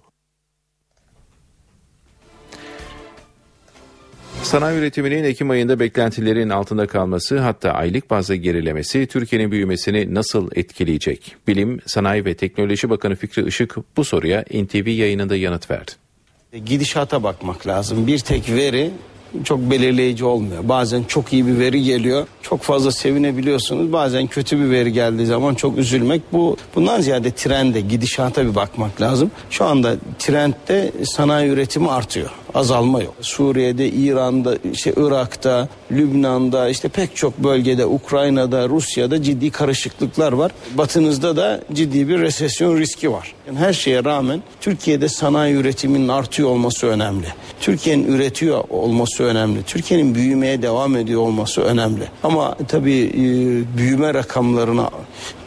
Sanayi üretiminin Ekim ayında beklentilerin altında kalması hatta aylık bazda gerilemesi Türkiye'nin büyümesini nasıl etkileyecek? Bilim, Sanayi ve Teknoloji Bakanı Fikri Işık bu soruya NTV yayınında yanıt verdi. Gidişata bakmak lazım. Bir tek veri çok belirleyici olmuyor. Bazen çok iyi bir veri geliyor. Çok fazla sevinebiliyorsunuz. Bazen kötü bir veri geldiği zaman çok üzülmek. Bu bundan ziyade trende, gidişata bir bakmak lazım. Şu anda trendde sanayi üretimi artıyor. Azalma yok. Suriye'de, İran'da, işte Irak'ta, Lübnan'da, işte pek çok bölgede, Ukrayna'da, Rusya'da ciddi karışıklıklar var. Batınızda da ciddi bir resesyon riski var. Yani her şeye rağmen Türkiye'de sanayi üretiminin artıyor olması önemli. Türkiye'nin üretiyor olması önemli. Türkiye'nin büyümeye devam ediyor olması önemli. Ama tabii e, büyüme rakamlarına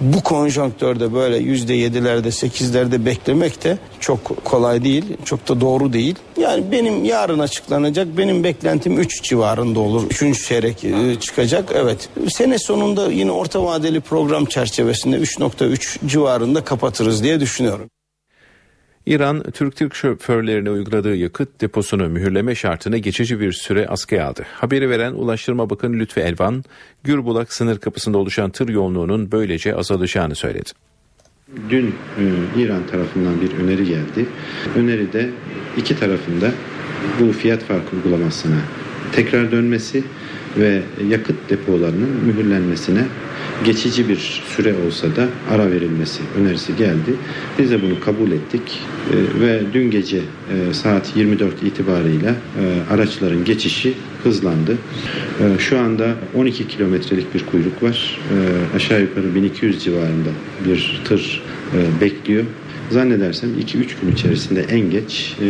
bu konjonktörde böyle yüzde yedilerde sekizlerde beklemek de çok kolay değil. Çok da doğru değil. Yani benim yarın açıklanacak benim beklentim 3 civarında olur. 3. çeyrek e, çıkacak. Evet. Sene sonunda yine orta vadeli program çerçevesinde 3.3 civarında kapatırız diye düşünüyorum. İran, Türk-Türk şoförlerine uyguladığı yakıt deposunu mühürleme şartını geçici bir süre askıya aldı. Haberi veren Ulaştırma Bakanı Lütfi Elvan, Gürbulak sınır kapısında oluşan tır yoğunluğunun böylece azalacağını söyledi. Dün e, İran tarafından bir öneri geldi. Öneride iki tarafında bu fiyat farkı uygulamasına tekrar dönmesi ve yakıt depolarının mühürlenmesine geçici bir süre olsa da ara verilmesi önerisi geldi. Biz de bunu kabul ettik e, ve dün gece e, saat 24 itibarıyla e, araçların geçişi hızlandı. E, şu anda 12 kilometrelik bir kuyruk var. Aşağı yukarı 1200 civarında bir tır bekliyor. Zannedersem 2-3 gün içerisinde en geç e,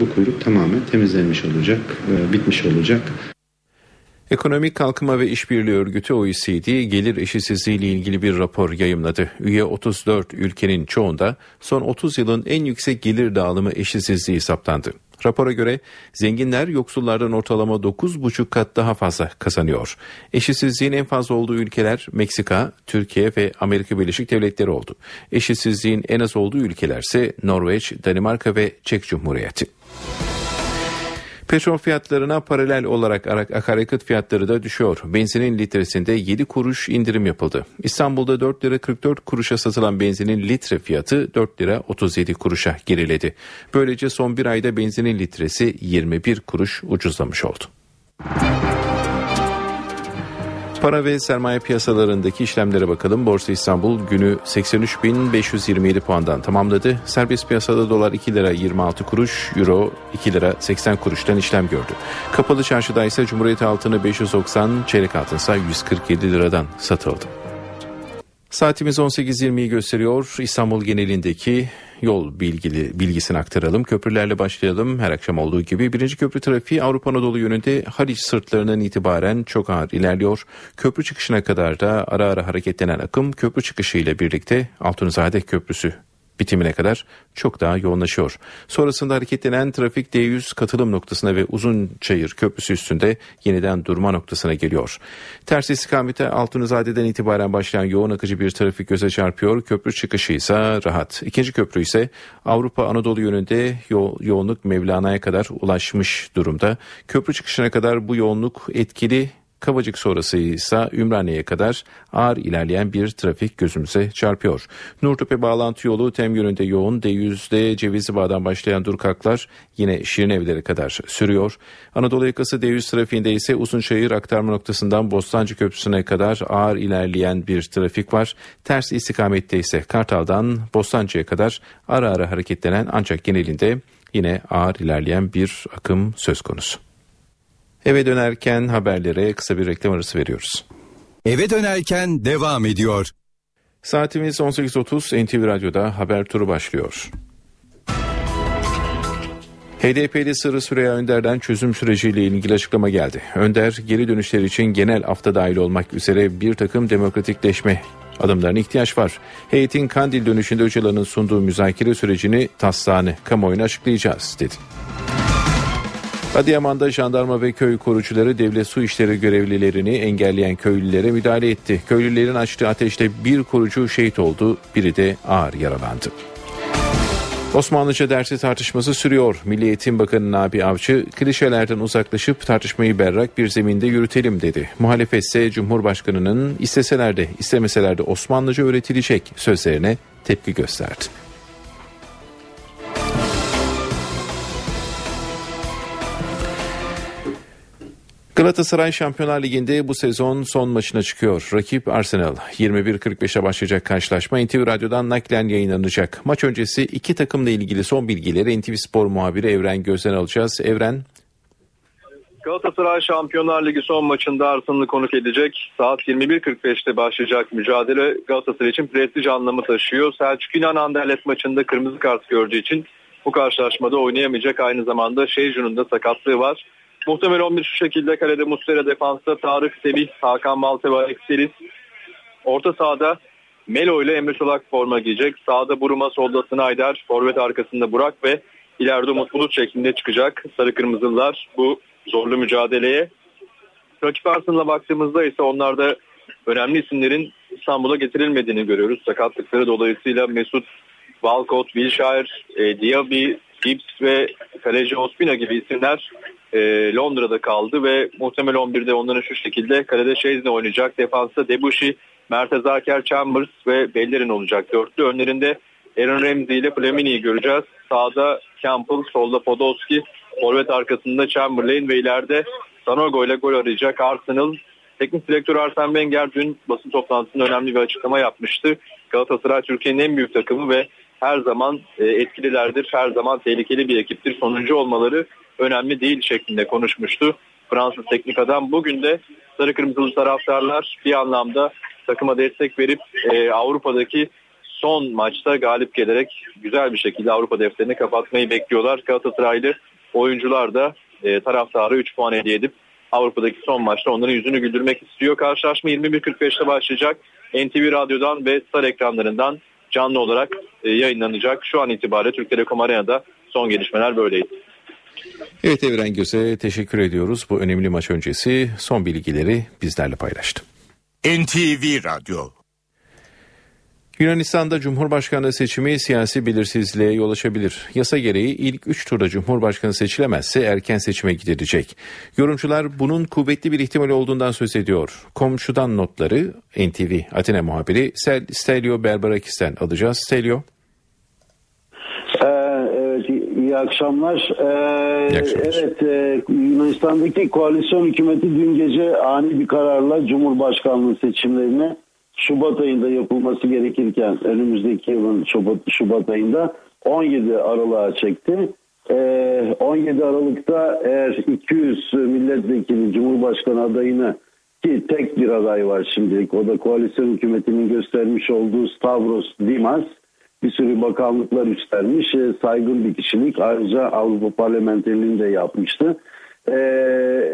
bu kuyruk tamamen temizlenmiş olacak, e, bitmiş olacak. Ekonomik Kalkınma ve İşbirliği Örgütü OECD gelir eşitsizliği ile ilgili bir rapor yayımladı. Üye 34 ülkenin çoğunda son 30 yılın en yüksek gelir dağılımı eşitsizliği saptandı. Rapora göre zenginler yoksullardan ortalama 9,5 kat daha fazla kazanıyor. Eşitsizliğin en fazla olduğu ülkeler Meksika, Türkiye ve Amerika Birleşik Devletleri oldu. Eşitsizliğin en az olduğu ülkelerse Norveç, Danimarka ve Çek Cumhuriyeti. Petrol fiyatlarına paralel olarak akaryakıt fiyatları da düşüyor. Benzinin litresinde 7 kuruş indirim yapıldı. İstanbul'da 4 lira 44 kuruşa satılan benzinin litre fiyatı 4 lira 37 kuruşa geriledi. Böylece son bir ayda benzinin litresi 21 kuruş ucuzlamış oldu. Para ve sermaye piyasalarındaki işlemlere bakalım. Borsa İstanbul günü 83.527 puandan tamamladı. Serbest piyasada dolar 2 lira 26 kuruş, euro 2 lira 80 kuruştan işlem gördü. Kapalı çarşıda ise Cumhuriyet altını 590, çeyrek altınsa 147 liradan satıldı. Saatimiz 18.20'yi gösteriyor. İstanbul genelindeki yol bilgili, bilgisini aktaralım. Köprülerle başlayalım. Her akşam olduğu gibi birinci köprü trafiği Avrupa Anadolu yönünde Haliç sırtlarından itibaren çok ağır ilerliyor. Köprü çıkışına kadar da ara ara hareketlenen akım köprü çıkışı ile birlikte Altunizade Köprüsü bitimine kadar çok daha yoğunlaşıyor. Sonrasında hareketlenen trafik D100 katılım noktasına ve Uzunçayır Köprüsü üstünde yeniden durma noktasına geliyor. Ters istikamete Altunizade'den itibaren başlayan yoğun akıcı bir trafik göze çarpıyor. Köprü çıkışı ise rahat. İkinci köprü ise Avrupa Anadolu yönünde yo- yoğunluk Mevlana'ya kadar ulaşmış durumda. Köprü çıkışına kadar bu yoğunluk etkili Kavacık sonrası ise Ümraniye'ye kadar ağır ilerleyen bir trafik gözümüze çarpıyor. Nurtepe bağlantı yolu tem yönünde yoğun. D100'de Cevizli Bağ'dan başlayan durkaklar yine Şirin Evleri kadar sürüyor. Anadolu yakası D100 trafiğinde ise Uzunçayır aktarma noktasından Bostancı Köprüsü'ne kadar ağır ilerleyen bir trafik var. Ters istikamette ise Kartal'dan Bostancı'ya kadar ara ara hareketlenen ancak genelinde yine ağır ilerleyen bir akım söz konusu. Eve dönerken haberlere kısa bir reklam arası veriyoruz. Eve dönerken devam ediyor. Saatimiz 18.30 NTV Radyo'da haber turu başlıyor. HDP'li Sırrı Süreyya Önder'den çözüm süreciyle ilgili açıklama geldi. Önder geri dönüşler için genel afta dahil olmak üzere bir takım demokratikleşme adımlarına ihtiyaç var. Heyetin Kandil dönüşünde Öcalan'ın sunduğu müzakere sürecini taslağını kamuoyuna açıklayacağız dedi. Adıyaman'da jandarma ve köy korucuları devlet su işleri görevlilerini engelleyen köylülere müdahale etti. Köylülerin açtığı ateşte bir korucu şehit oldu, biri de ağır yaralandı. Osmanlıca dersi tartışması sürüyor. Milli Eğitim Bakanı Nabi Avcı klişelerden uzaklaşıp tartışmayı berrak bir zeminde yürütelim dedi. Muhalefet ise Cumhurbaşkanı'nın isteseler de istemeseler de Osmanlıca öğretilecek sözlerine tepki gösterdi. Galatasaray Şampiyonlar Ligi'nde bu sezon son maçına çıkıyor. Rakip Arsenal. 21.45'e başlayacak karşılaşma NTV Radyo'dan naklen yayınlanacak. Maç öncesi iki takımla ilgili son bilgileri NTV Spor muhabiri Evren Gözden alacağız. Evren Galatasaray Şampiyonlar Ligi son maçında Arsenal'ı konuk edecek. Saat 21.45'te başlayacak mücadele Galatasaray için prestij anlamı taşıyor. Selçuk İnan Anderlet maçında kırmızı kart gördüğü için bu karşılaşmada oynayamayacak. Aynı zamanda Şeycun'un da sakatlığı var. Muhtemel 11 şu şekilde kalede Muslera defansta Tarık Semih, Hakan Alex Teris. Orta sahada Melo ile Emre Çolak forma giyecek. Sağda Buruma, solda Snyder, forvet arkasında Burak ve ileride Umut Bulut şeklinde çıkacak. Sarı Kırmızılılar bu zorlu mücadeleye. Rakip Arsenal'a baktığımızda ise onlarda önemli isimlerin İstanbul'a getirilmediğini görüyoruz. Sakatlıkları dolayısıyla Mesut, Walcott, Wilshere, e, Diaby, Gibbs ve kaleci Ospina gibi isimler e, Londra'da kaldı ve muhtemel 11'de onların şu şekilde kalede Şezne oynayacak. Defansta Debushi, Mertez Aker, Chambers ve Bellerin olacak. Dörtlü önlerinde Aaron Ramsey ile Flamini'yi göreceğiz. Sağda Campbell, solda Podolski, forvet arkasında Chamberlain ve ileride Sanogo ile gol arayacak Arsenal. Teknik direktör Arsene Wenger dün basın toplantısında önemli bir açıklama yapmıştı. Galatasaray Türkiye'nin en büyük takımı ve her zaman e, etkililerdir, her zaman tehlikeli bir ekiptir. Sonuncu olmaları önemli değil şeklinde konuşmuştu. Fransız teknik adam bugün de sarı kırmızılı taraftarlar bir anlamda takıma destek verip e, Avrupa'daki son maçta galip gelerek güzel bir şekilde Avrupa defterini kapatmayı bekliyorlar. Galatasaraylı oyuncular da e, taraftarı 3 puan hediye edip Avrupa'daki son maçta onların yüzünü güldürmek istiyor. Karşılaşma 21.45'te başlayacak. NTV Radyo'dan ve Star ekranlarından canlı olarak e, yayınlanacak. Şu an itibariyle Türk Telekom Arena'da son gelişmeler böyleydi. Evet Evren Göz'e teşekkür ediyoruz. Bu önemli maç öncesi son bilgileri bizlerle paylaştı. NTV Radyo Yunanistan'da Cumhurbaşkanlığı seçimi siyasi belirsizliğe yol açabilir. Yasa gereği ilk 3 turda Cumhurbaşkanı seçilemezse erken seçime gidilecek. Yorumcular bunun kuvvetli bir ihtimal olduğundan söz ediyor. Komşudan notları NTV Atina muhabiri Sel Stelio Berberakis'ten alacağız. Stelio. İyi akşamlar. Ee, iyi akşamlar. Evet, e, Yunanistan'daki koalisyon hükümeti dün gece ani bir kararla Cumhurbaşkanlığı seçimlerini Şubat ayında yapılması gerekirken önümüzdeki yılın Şubat, Şubat ayında 17 Aralık'a çekti. Ee, 17 Aralık'ta eğer 200 milletvekili Cumhurbaşkanı adayını ki tek bir aday var şimdilik o da koalisyon hükümetinin göstermiş olduğu Stavros Dimas bir sürü bakanlıklar üstlenmiş e, saygın bir kişilik ayrıca Avrupa parlamenterliğini de yapmıştı. Ee,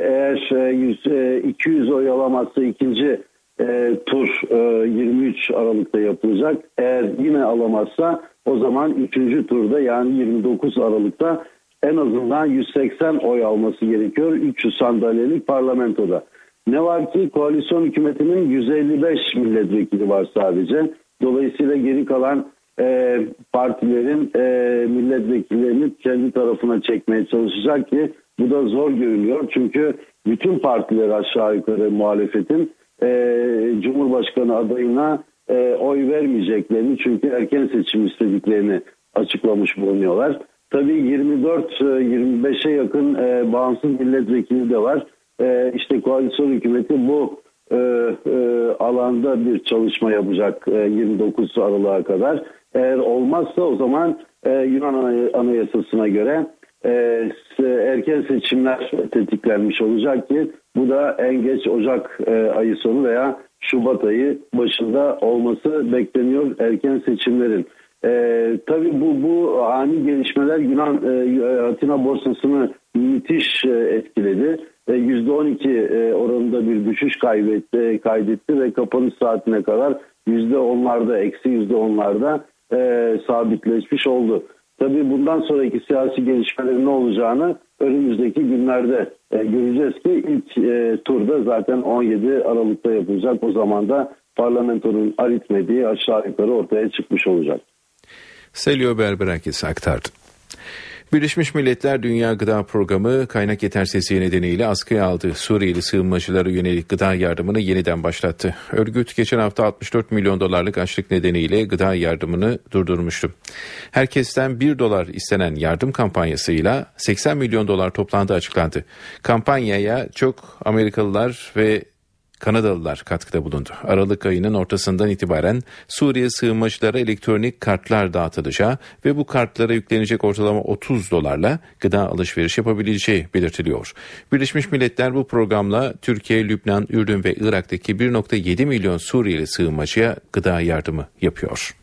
eğer 100, e, 200 oy alamazsa ikinci e, tur e, 23 Aralık'ta yapılacak. Eğer yine alamazsa o zaman 3. turda yani 29 Aralık'ta en azından 180 oy alması gerekiyor 300 sandalyelik parlamentoda. Ne var ki koalisyon hükümetinin 155 milletvekili var sadece. Dolayısıyla geri kalan e, partilerin e, milletvekillerini kendi tarafına çekmeye çalışacak ki bu da zor görünüyor. Çünkü bütün partiler aşağı yukarı muhalefetin e, Cumhurbaşkanı adayına e, oy vermeyeceklerini çünkü erken seçim istediklerini açıklamış bulunuyorlar. Tabii 24-25'e yakın e, bağımsız milletvekili de var. E, işte koalisyon hükümeti bu e, e, alanda bir çalışma yapacak e, 29 Aralık'a kadar. Eğer olmazsa o zaman e, Yunan Anayasası'na göre e, erken seçimler tetiklenmiş olacak ki bu da en geç Ocak e, ayı sonu veya Şubat ayı başında olması bekleniyor erken seçimlerin. E, tabii bu bu ani gelişmeler Yunan e, Atina borsasını müthiş e, etkiledi. E, %12 e, oranında bir düşüş kaybetti, kaydetti ve kapanış saatine kadar %10'larda, eksi %10'larda e, sabitleşmiş oldu. Tabii bundan sonraki siyasi gelişmelerin ne olacağını önümüzdeki günlerde e, göreceğiz ki ilk e, turda zaten 17 Aralık'ta yapılacak. O zaman da parlamentonun aritmediği aşağı yukarı ortaya çıkmış olacak. Selio Berberakis aktardı. Birleşmiş Milletler Dünya Gıda Programı kaynak yetersizliği nedeniyle askıya aldı. Suriyeli sığınmacılara yönelik gıda yardımını yeniden başlattı. Örgüt geçen hafta 64 milyon dolarlık açlık nedeniyle gıda yardımını durdurmuştu. Herkesten 1 dolar istenen yardım kampanyasıyla 80 milyon dolar toplandı açıklandı. Kampanyaya çok Amerikalılar ve Kanadalılar katkıda bulundu. Aralık ayının ortasından itibaren Suriye sığınmacılara elektronik kartlar dağıtılacağı ve bu kartlara yüklenecek ortalama 30 dolarla gıda alışveriş yapabileceği belirtiliyor. Birleşmiş Milletler bu programla Türkiye, Lübnan, Ürdün ve Irak'taki 1.7 milyon Suriyeli sığınmacıya gıda yardımı yapıyor.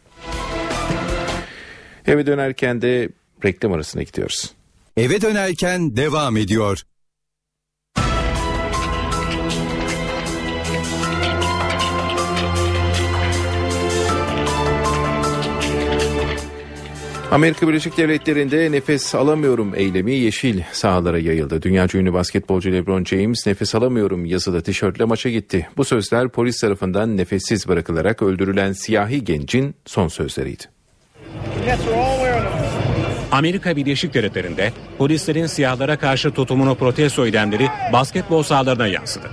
Eve dönerken de reklam arasına gidiyoruz. Eve dönerken devam ediyor. Amerika Birleşik Devletleri'nde nefes alamıyorum eylemi yeşil sahalara yayıldı. Dünyaca ünlü basketbolcu LeBron James nefes alamıyorum yazılı tişörtle maça gitti. Bu sözler polis tarafından nefessiz bırakılarak öldürülen siyahi gencin son sözleriydi. Amerika Birleşik Devletleri'nde polislerin siyahlara karşı tutumunu protesto eylemleri basketbol sahalarına yansıdı.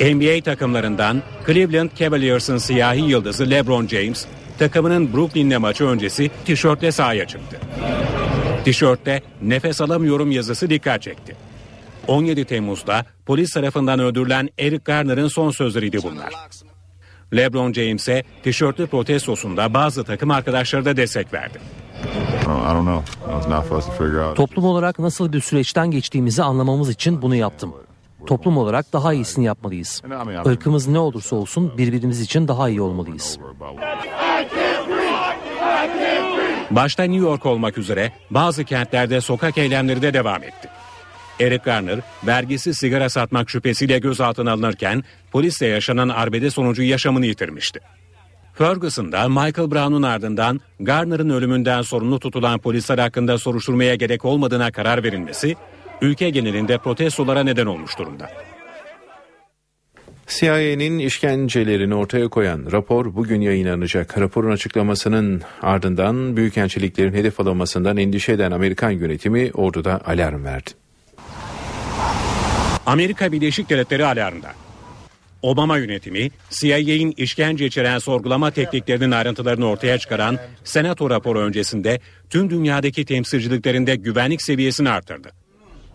NBA takımlarından Cleveland Cavaliers'ın siyahi yıldızı LeBron James takımının Brooklyn'le maçı öncesi tişörtle sahaya çıktı. Tişörtte nefes alamıyorum yazısı dikkat çekti. 17 Temmuz'da polis tarafından öldürülen Eric Garner'ın son sözleriydi bunlar. LeBron James'e tişörtlü protestosunda bazı takım arkadaşları da destek verdi. Toplum olarak nasıl bir süreçten geçtiğimizi anlamamız için bunu yaptım. Toplum olarak daha iyisini yapmalıyız. Irkımız ne olursa olsun birbirimiz için daha iyi olmalıyız. Başta New York olmak üzere bazı kentlerde sokak eylemleri de devam etti. Eric Garner vergisi sigara satmak şüphesiyle gözaltına alınırken polisle yaşanan arbede sonucu yaşamını yitirmişti. Ferguson'da Michael Brown'un ardından Garner'ın ölümünden sorumlu tutulan polisler hakkında soruşturmaya gerek olmadığına karar verilmesi ülke genelinde protestolara neden olmuş durumda. CIA'nin işkencelerini ortaya koyan rapor bugün yayınlanacak. Raporun açıklamasının ardından büyükelçiliklerin hedef alınmasından endişe eden Amerikan yönetimi orduda alarm verdi. Amerika Birleşik Devletleri alarmda. Obama yönetimi CIA'nin işkence içeren sorgulama tekniklerinin ayrıntılarını ortaya çıkaran Senato raporu öncesinde tüm dünyadaki temsilciliklerinde güvenlik seviyesini artırdı.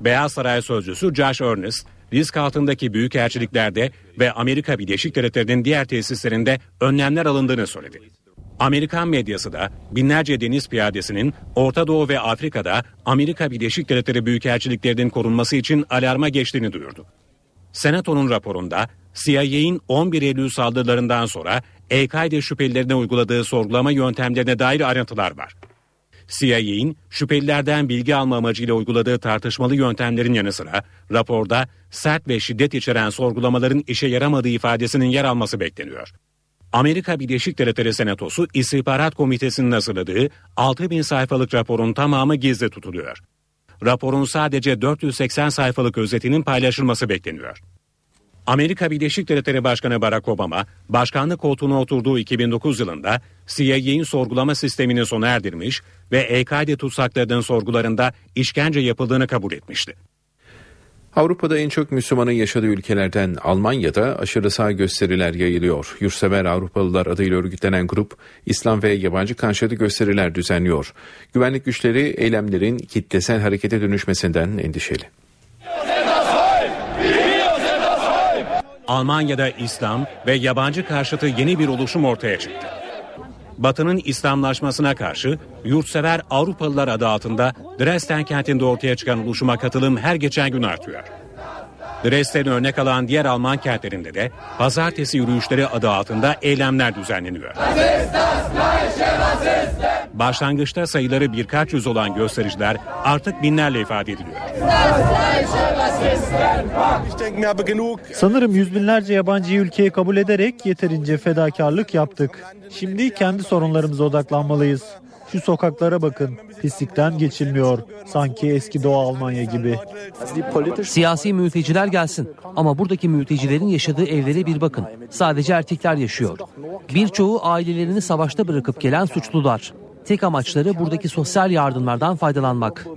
Beyaz Saray sözcüsü Josh Earnest, risk altındaki büyükelçiliklerde ve Amerika Birleşik Devletleri'nin diğer tesislerinde önlemler alındığını söyledi. Amerikan medyası da binlerce deniz piyadesinin Orta Doğu ve Afrika'da Amerika Birleşik Devletleri büyükelçiliklerinin korunması için alarma geçtiğini duyurdu. Senato'nun raporunda CIA'in 11 Eylül saldırılarından sonra El-Kaide şüphelilerine uyguladığı sorgulama yöntemlerine dair ayrıntılar var. CIA'in şüphelilerden bilgi alma amacıyla uyguladığı tartışmalı yöntemlerin yanı sıra raporda sert ve şiddet içeren sorgulamaların işe yaramadığı ifadesinin yer alması bekleniyor. Amerika Birleşik Devletleri Senatosu İstihbarat Komitesi'nin hazırladığı 6000 sayfalık raporun tamamı gizli tutuluyor. Raporun sadece 480 sayfalık özetinin paylaşılması bekleniyor. Amerika Birleşik Devletleri Başkanı Barack Obama, başkanlık koltuğuna oturduğu 2009 yılında CIA'nin sorgulama sistemini sona erdirmiş ve El-Kaide tutsaklarının sorgularında işkence yapıldığını kabul etmişti. Avrupa'da en çok Müslümanın yaşadığı ülkelerden Almanya'da aşırı sağ gösteriler yayılıyor. Yurtsever Avrupalılar adıyla örgütlenen grup İslam ve yabancı karşıtı gösteriler düzenliyor. Güvenlik güçleri eylemlerin kitlesel harekete dönüşmesinden endişeli. Almanya'da İslam ve yabancı karşıtı yeni bir oluşum ortaya çıktı. Batı'nın İslamlaşmasına karşı yurtsever Avrupalılar adı altında Dresden kentinde ortaya çıkan oluşuma katılım her geçen gün artıyor. Dresden'i örnek alan diğer Alman kentlerinde de pazartesi yürüyüşleri adı altında eylemler düzenleniyor. Başlangıçta sayıları birkaç yüz olan göstericiler artık binlerle ifade ediliyor. Sanırım yüz binlerce yabancıyı ülkeye kabul ederek yeterince fedakarlık yaptık. Şimdi kendi sorunlarımıza odaklanmalıyız. Şu sokaklara bakın. Pislikten geçilmiyor. Sanki eski Doğu Almanya gibi. Siyasi mülteciler gelsin. Ama buradaki mültecilerin yaşadığı evlere bir bakın. Sadece erkekler yaşıyor. Birçoğu ailelerini savaşta bırakıp gelen suçlular. Tek amaçları buradaki sosyal yardımlardan faydalanmak.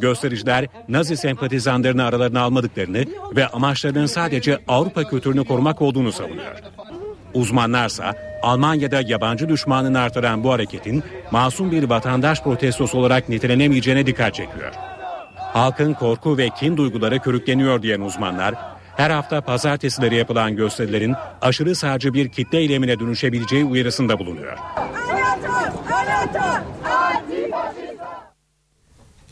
Göstericiler Nazi sempatizanlarını aralarına almadıklarını ve amaçlarının sadece Avrupa kültürünü korumak olduğunu savunuyor. Uzmanlarsa Almanya'da yabancı düşmanını artıran bu hareketin masum bir vatandaş protestosu olarak nitelenemeyeceğine dikkat çekiyor. Halkın korku ve kin duyguları körükleniyor diyen uzmanlar, her hafta pazartesileri yapılan gösterilerin aşırı sağcı bir kitle eylemine dönüşebileceği uyarısında bulunuyor.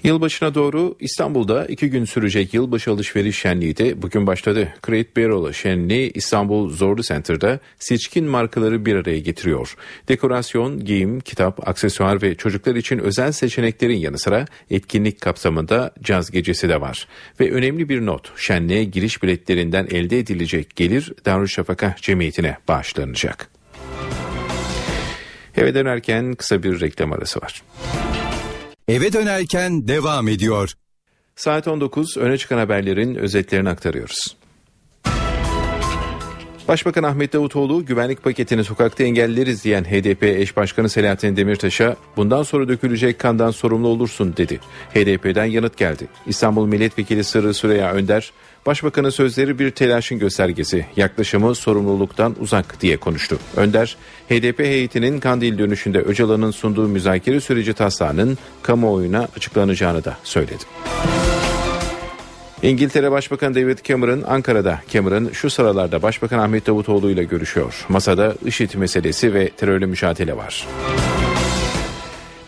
Yılbaşına doğru İstanbul'da iki gün sürecek yılbaşı alışveriş şenliği de bugün başladı. Create Barrel şenliği İstanbul Zorlu Center'da seçkin markaları bir araya getiriyor. Dekorasyon, giyim, kitap, aksesuar ve çocuklar için özel seçeneklerin yanı sıra etkinlik kapsamında caz gecesi de var. Ve önemli bir not, şenliğe giriş biletlerinden elde edilecek gelir Darüşşafaka Cemiyeti'ne bağışlanacak. Eve dönerken kısa bir reklam arası var. Eve dönerken devam ediyor. Saat 19 öne çıkan haberlerin özetlerini aktarıyoruz. Başbakan Ahmet Davutoğlu güvenlik paketini sokakta engelleriz diyen HDP eş başkanı Selahattin Demirtaş'a bundan sonra dökülecek kandan sorumlu olursun dedi. HDP'den yanıt geldi. İstanbul Milletvekili Sırrı Süreyya Önder Başbakanın sözleri bir telaşın göstergesi, yaklaşımı sorumluluktan uzak diye konuştu. Önder, HDP heyetinin Kandil dönüşünde Öcalan'ın sunduğu müzakere süreci taslağının kamuoyuna açıklanacağını da söyledi. İngiltere Başbakanı David Cameron Ankara'da. Cameron şu sıralarda Başbakan Ahmet Davutoğlu ile görüşüyor. Masada IŞİD meselesi ve terörle mücadele var.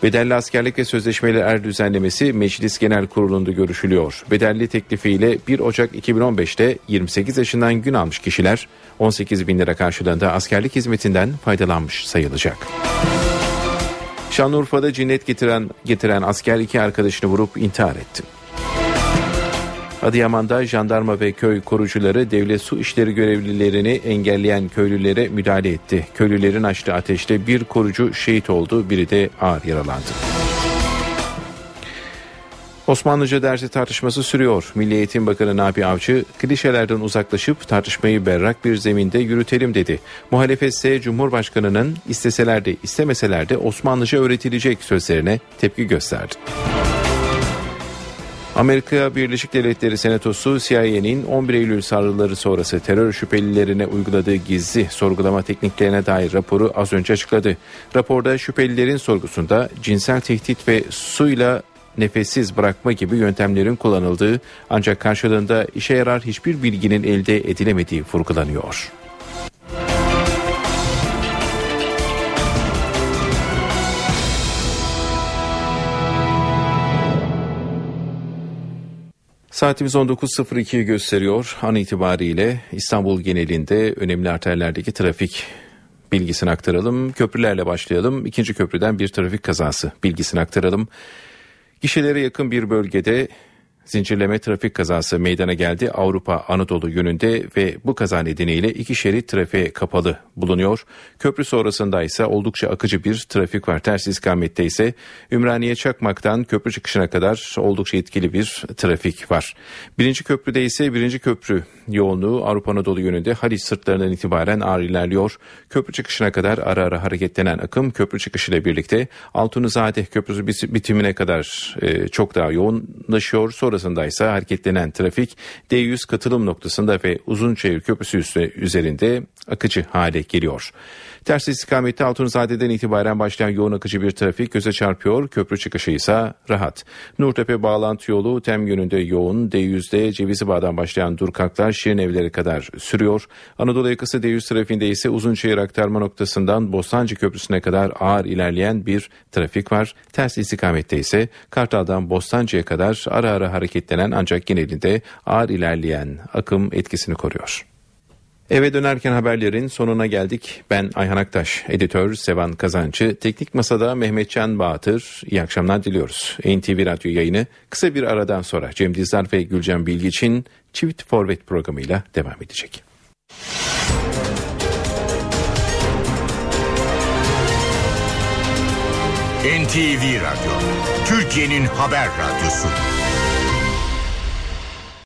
Bedelli askerlik ve sözleşmeli er düzenlemesi Meclis Genel Kurulu'nda görüşülüyor. Bedelli teklifiyle 1 Ocak 2015'te 28 yaşından gün almış kişiler 18 bin lira karşılığında askerlik hizmetinden faydalanmış sayılacak. Şanlıurfa'da cinnet getiren, getiren asker iki arkadaşını vurup intihar etti. Adıyaman'da jandarma ve köy korucuları devlet su işleri görevlilerini engelleyen köylülere müdahale etti. Köylülerin açtığı ateşte bir korucu şehit oldu, biri de ağır yaralandı. Osmanlıca dersi tartışması sürüyor. Milli Eğitim Bakanı Nabi Avcı klişelerden uzaklaşıp tartışmayı berrak bir zeminde yürütelim dedi. Muhalefet ise Cumhurbaşkanı'nın isteseler de istemeseler de Osmanlıca öğretilecek sözlerine tepki gösterdi. Amerika Birleşik Devletleri Senatosu CIA'nin 11 Eylül saldırıları sonrası terör şüphelilerine uyguladığı gizli sorgulama tekniklerine dair raporu az önce açıkladı. Raporda şüphelilerin sorgusunda cinsel tehdit ve suyla nefessiz bırakma gibi yöntemlerin kullanıldığı ancak karşılığında işe yarar hiçbir bilginin elde edilemediği vurgulanıyor. Saatimiz 19.02'yi gösteriyor. An itibariyle İstanbul genelinde önemli arterlerdeki trafik bilgisini aktaralım. Köprülerle başlayalım. İkinci köprüden bir trafik kazası bilgisini aktaralım. Gişelere yakın bir bölgede zincirleme trafik kazası meydana geldi. Avrupa Anadolu yönünde ve bu kaza nedeniyle iki şerit trafiğe kapalı bulunuyor. Köprü sonrasında ise oldukça akıcı bir trafik var. Ters ikamette ise Ümraniye Çakmak'tan köprü çıkışına kadar oldukça etkili bir trafik var. Birinci köprüde ise birinci köprü yoğunluğu Avrupa Anadolu yönünde Haliç sırtlarından itibaren ağır ilerliyor. Köprü çıkışına kadar ara ara hareketlenen akım köprü çıkışıyla birlikte Altunizade Köprüsü bitimine kadar e, çok daha yoğunlaşıyor. Sonra sonrasında ise hareketlenen trafik D100 katılım noktasında ve Uzunçayır Köprüsü üzerinde akıcı hale geliyor. Ters istikamette Altunzade'den itibaren başlayan yoğun akıcı bir trafik göze çarpıyor. Köprü çıkışı ise rahat. Nurtepe bağlantı yolu tem yönünde yoğun. D100'de Cevizli Bağ'dan başlayan durkaklar Şirin Evleri kadar sürüyor. Anadolu yakası D100 trafiğinde ise Uzunçayır aktarma noktasından Bostancı Köprüsü'ne kadar ağır ilerleyen bir trafik var. Ters istikamette ise Kartal'dan Bostancı'ya kadar ara ara hareketlenen ancak genelinde ağır ilerleyen akım etkisini koruyor. Eve dönerken haberlerin sonuna geldik. Ben Ayhan Aktaş, editör Sevan Kazançı, teknik masada Mehmetcan Bağatır. İyi akşamlar diliyoruz. NTV Radyo yayını kısa bir aradan sonra Cem Dizdar ve Gülcan Bilgi için Çift Forvet programıyla devam edecek. NTV Radyo, Türkiye'nin haber radyosu.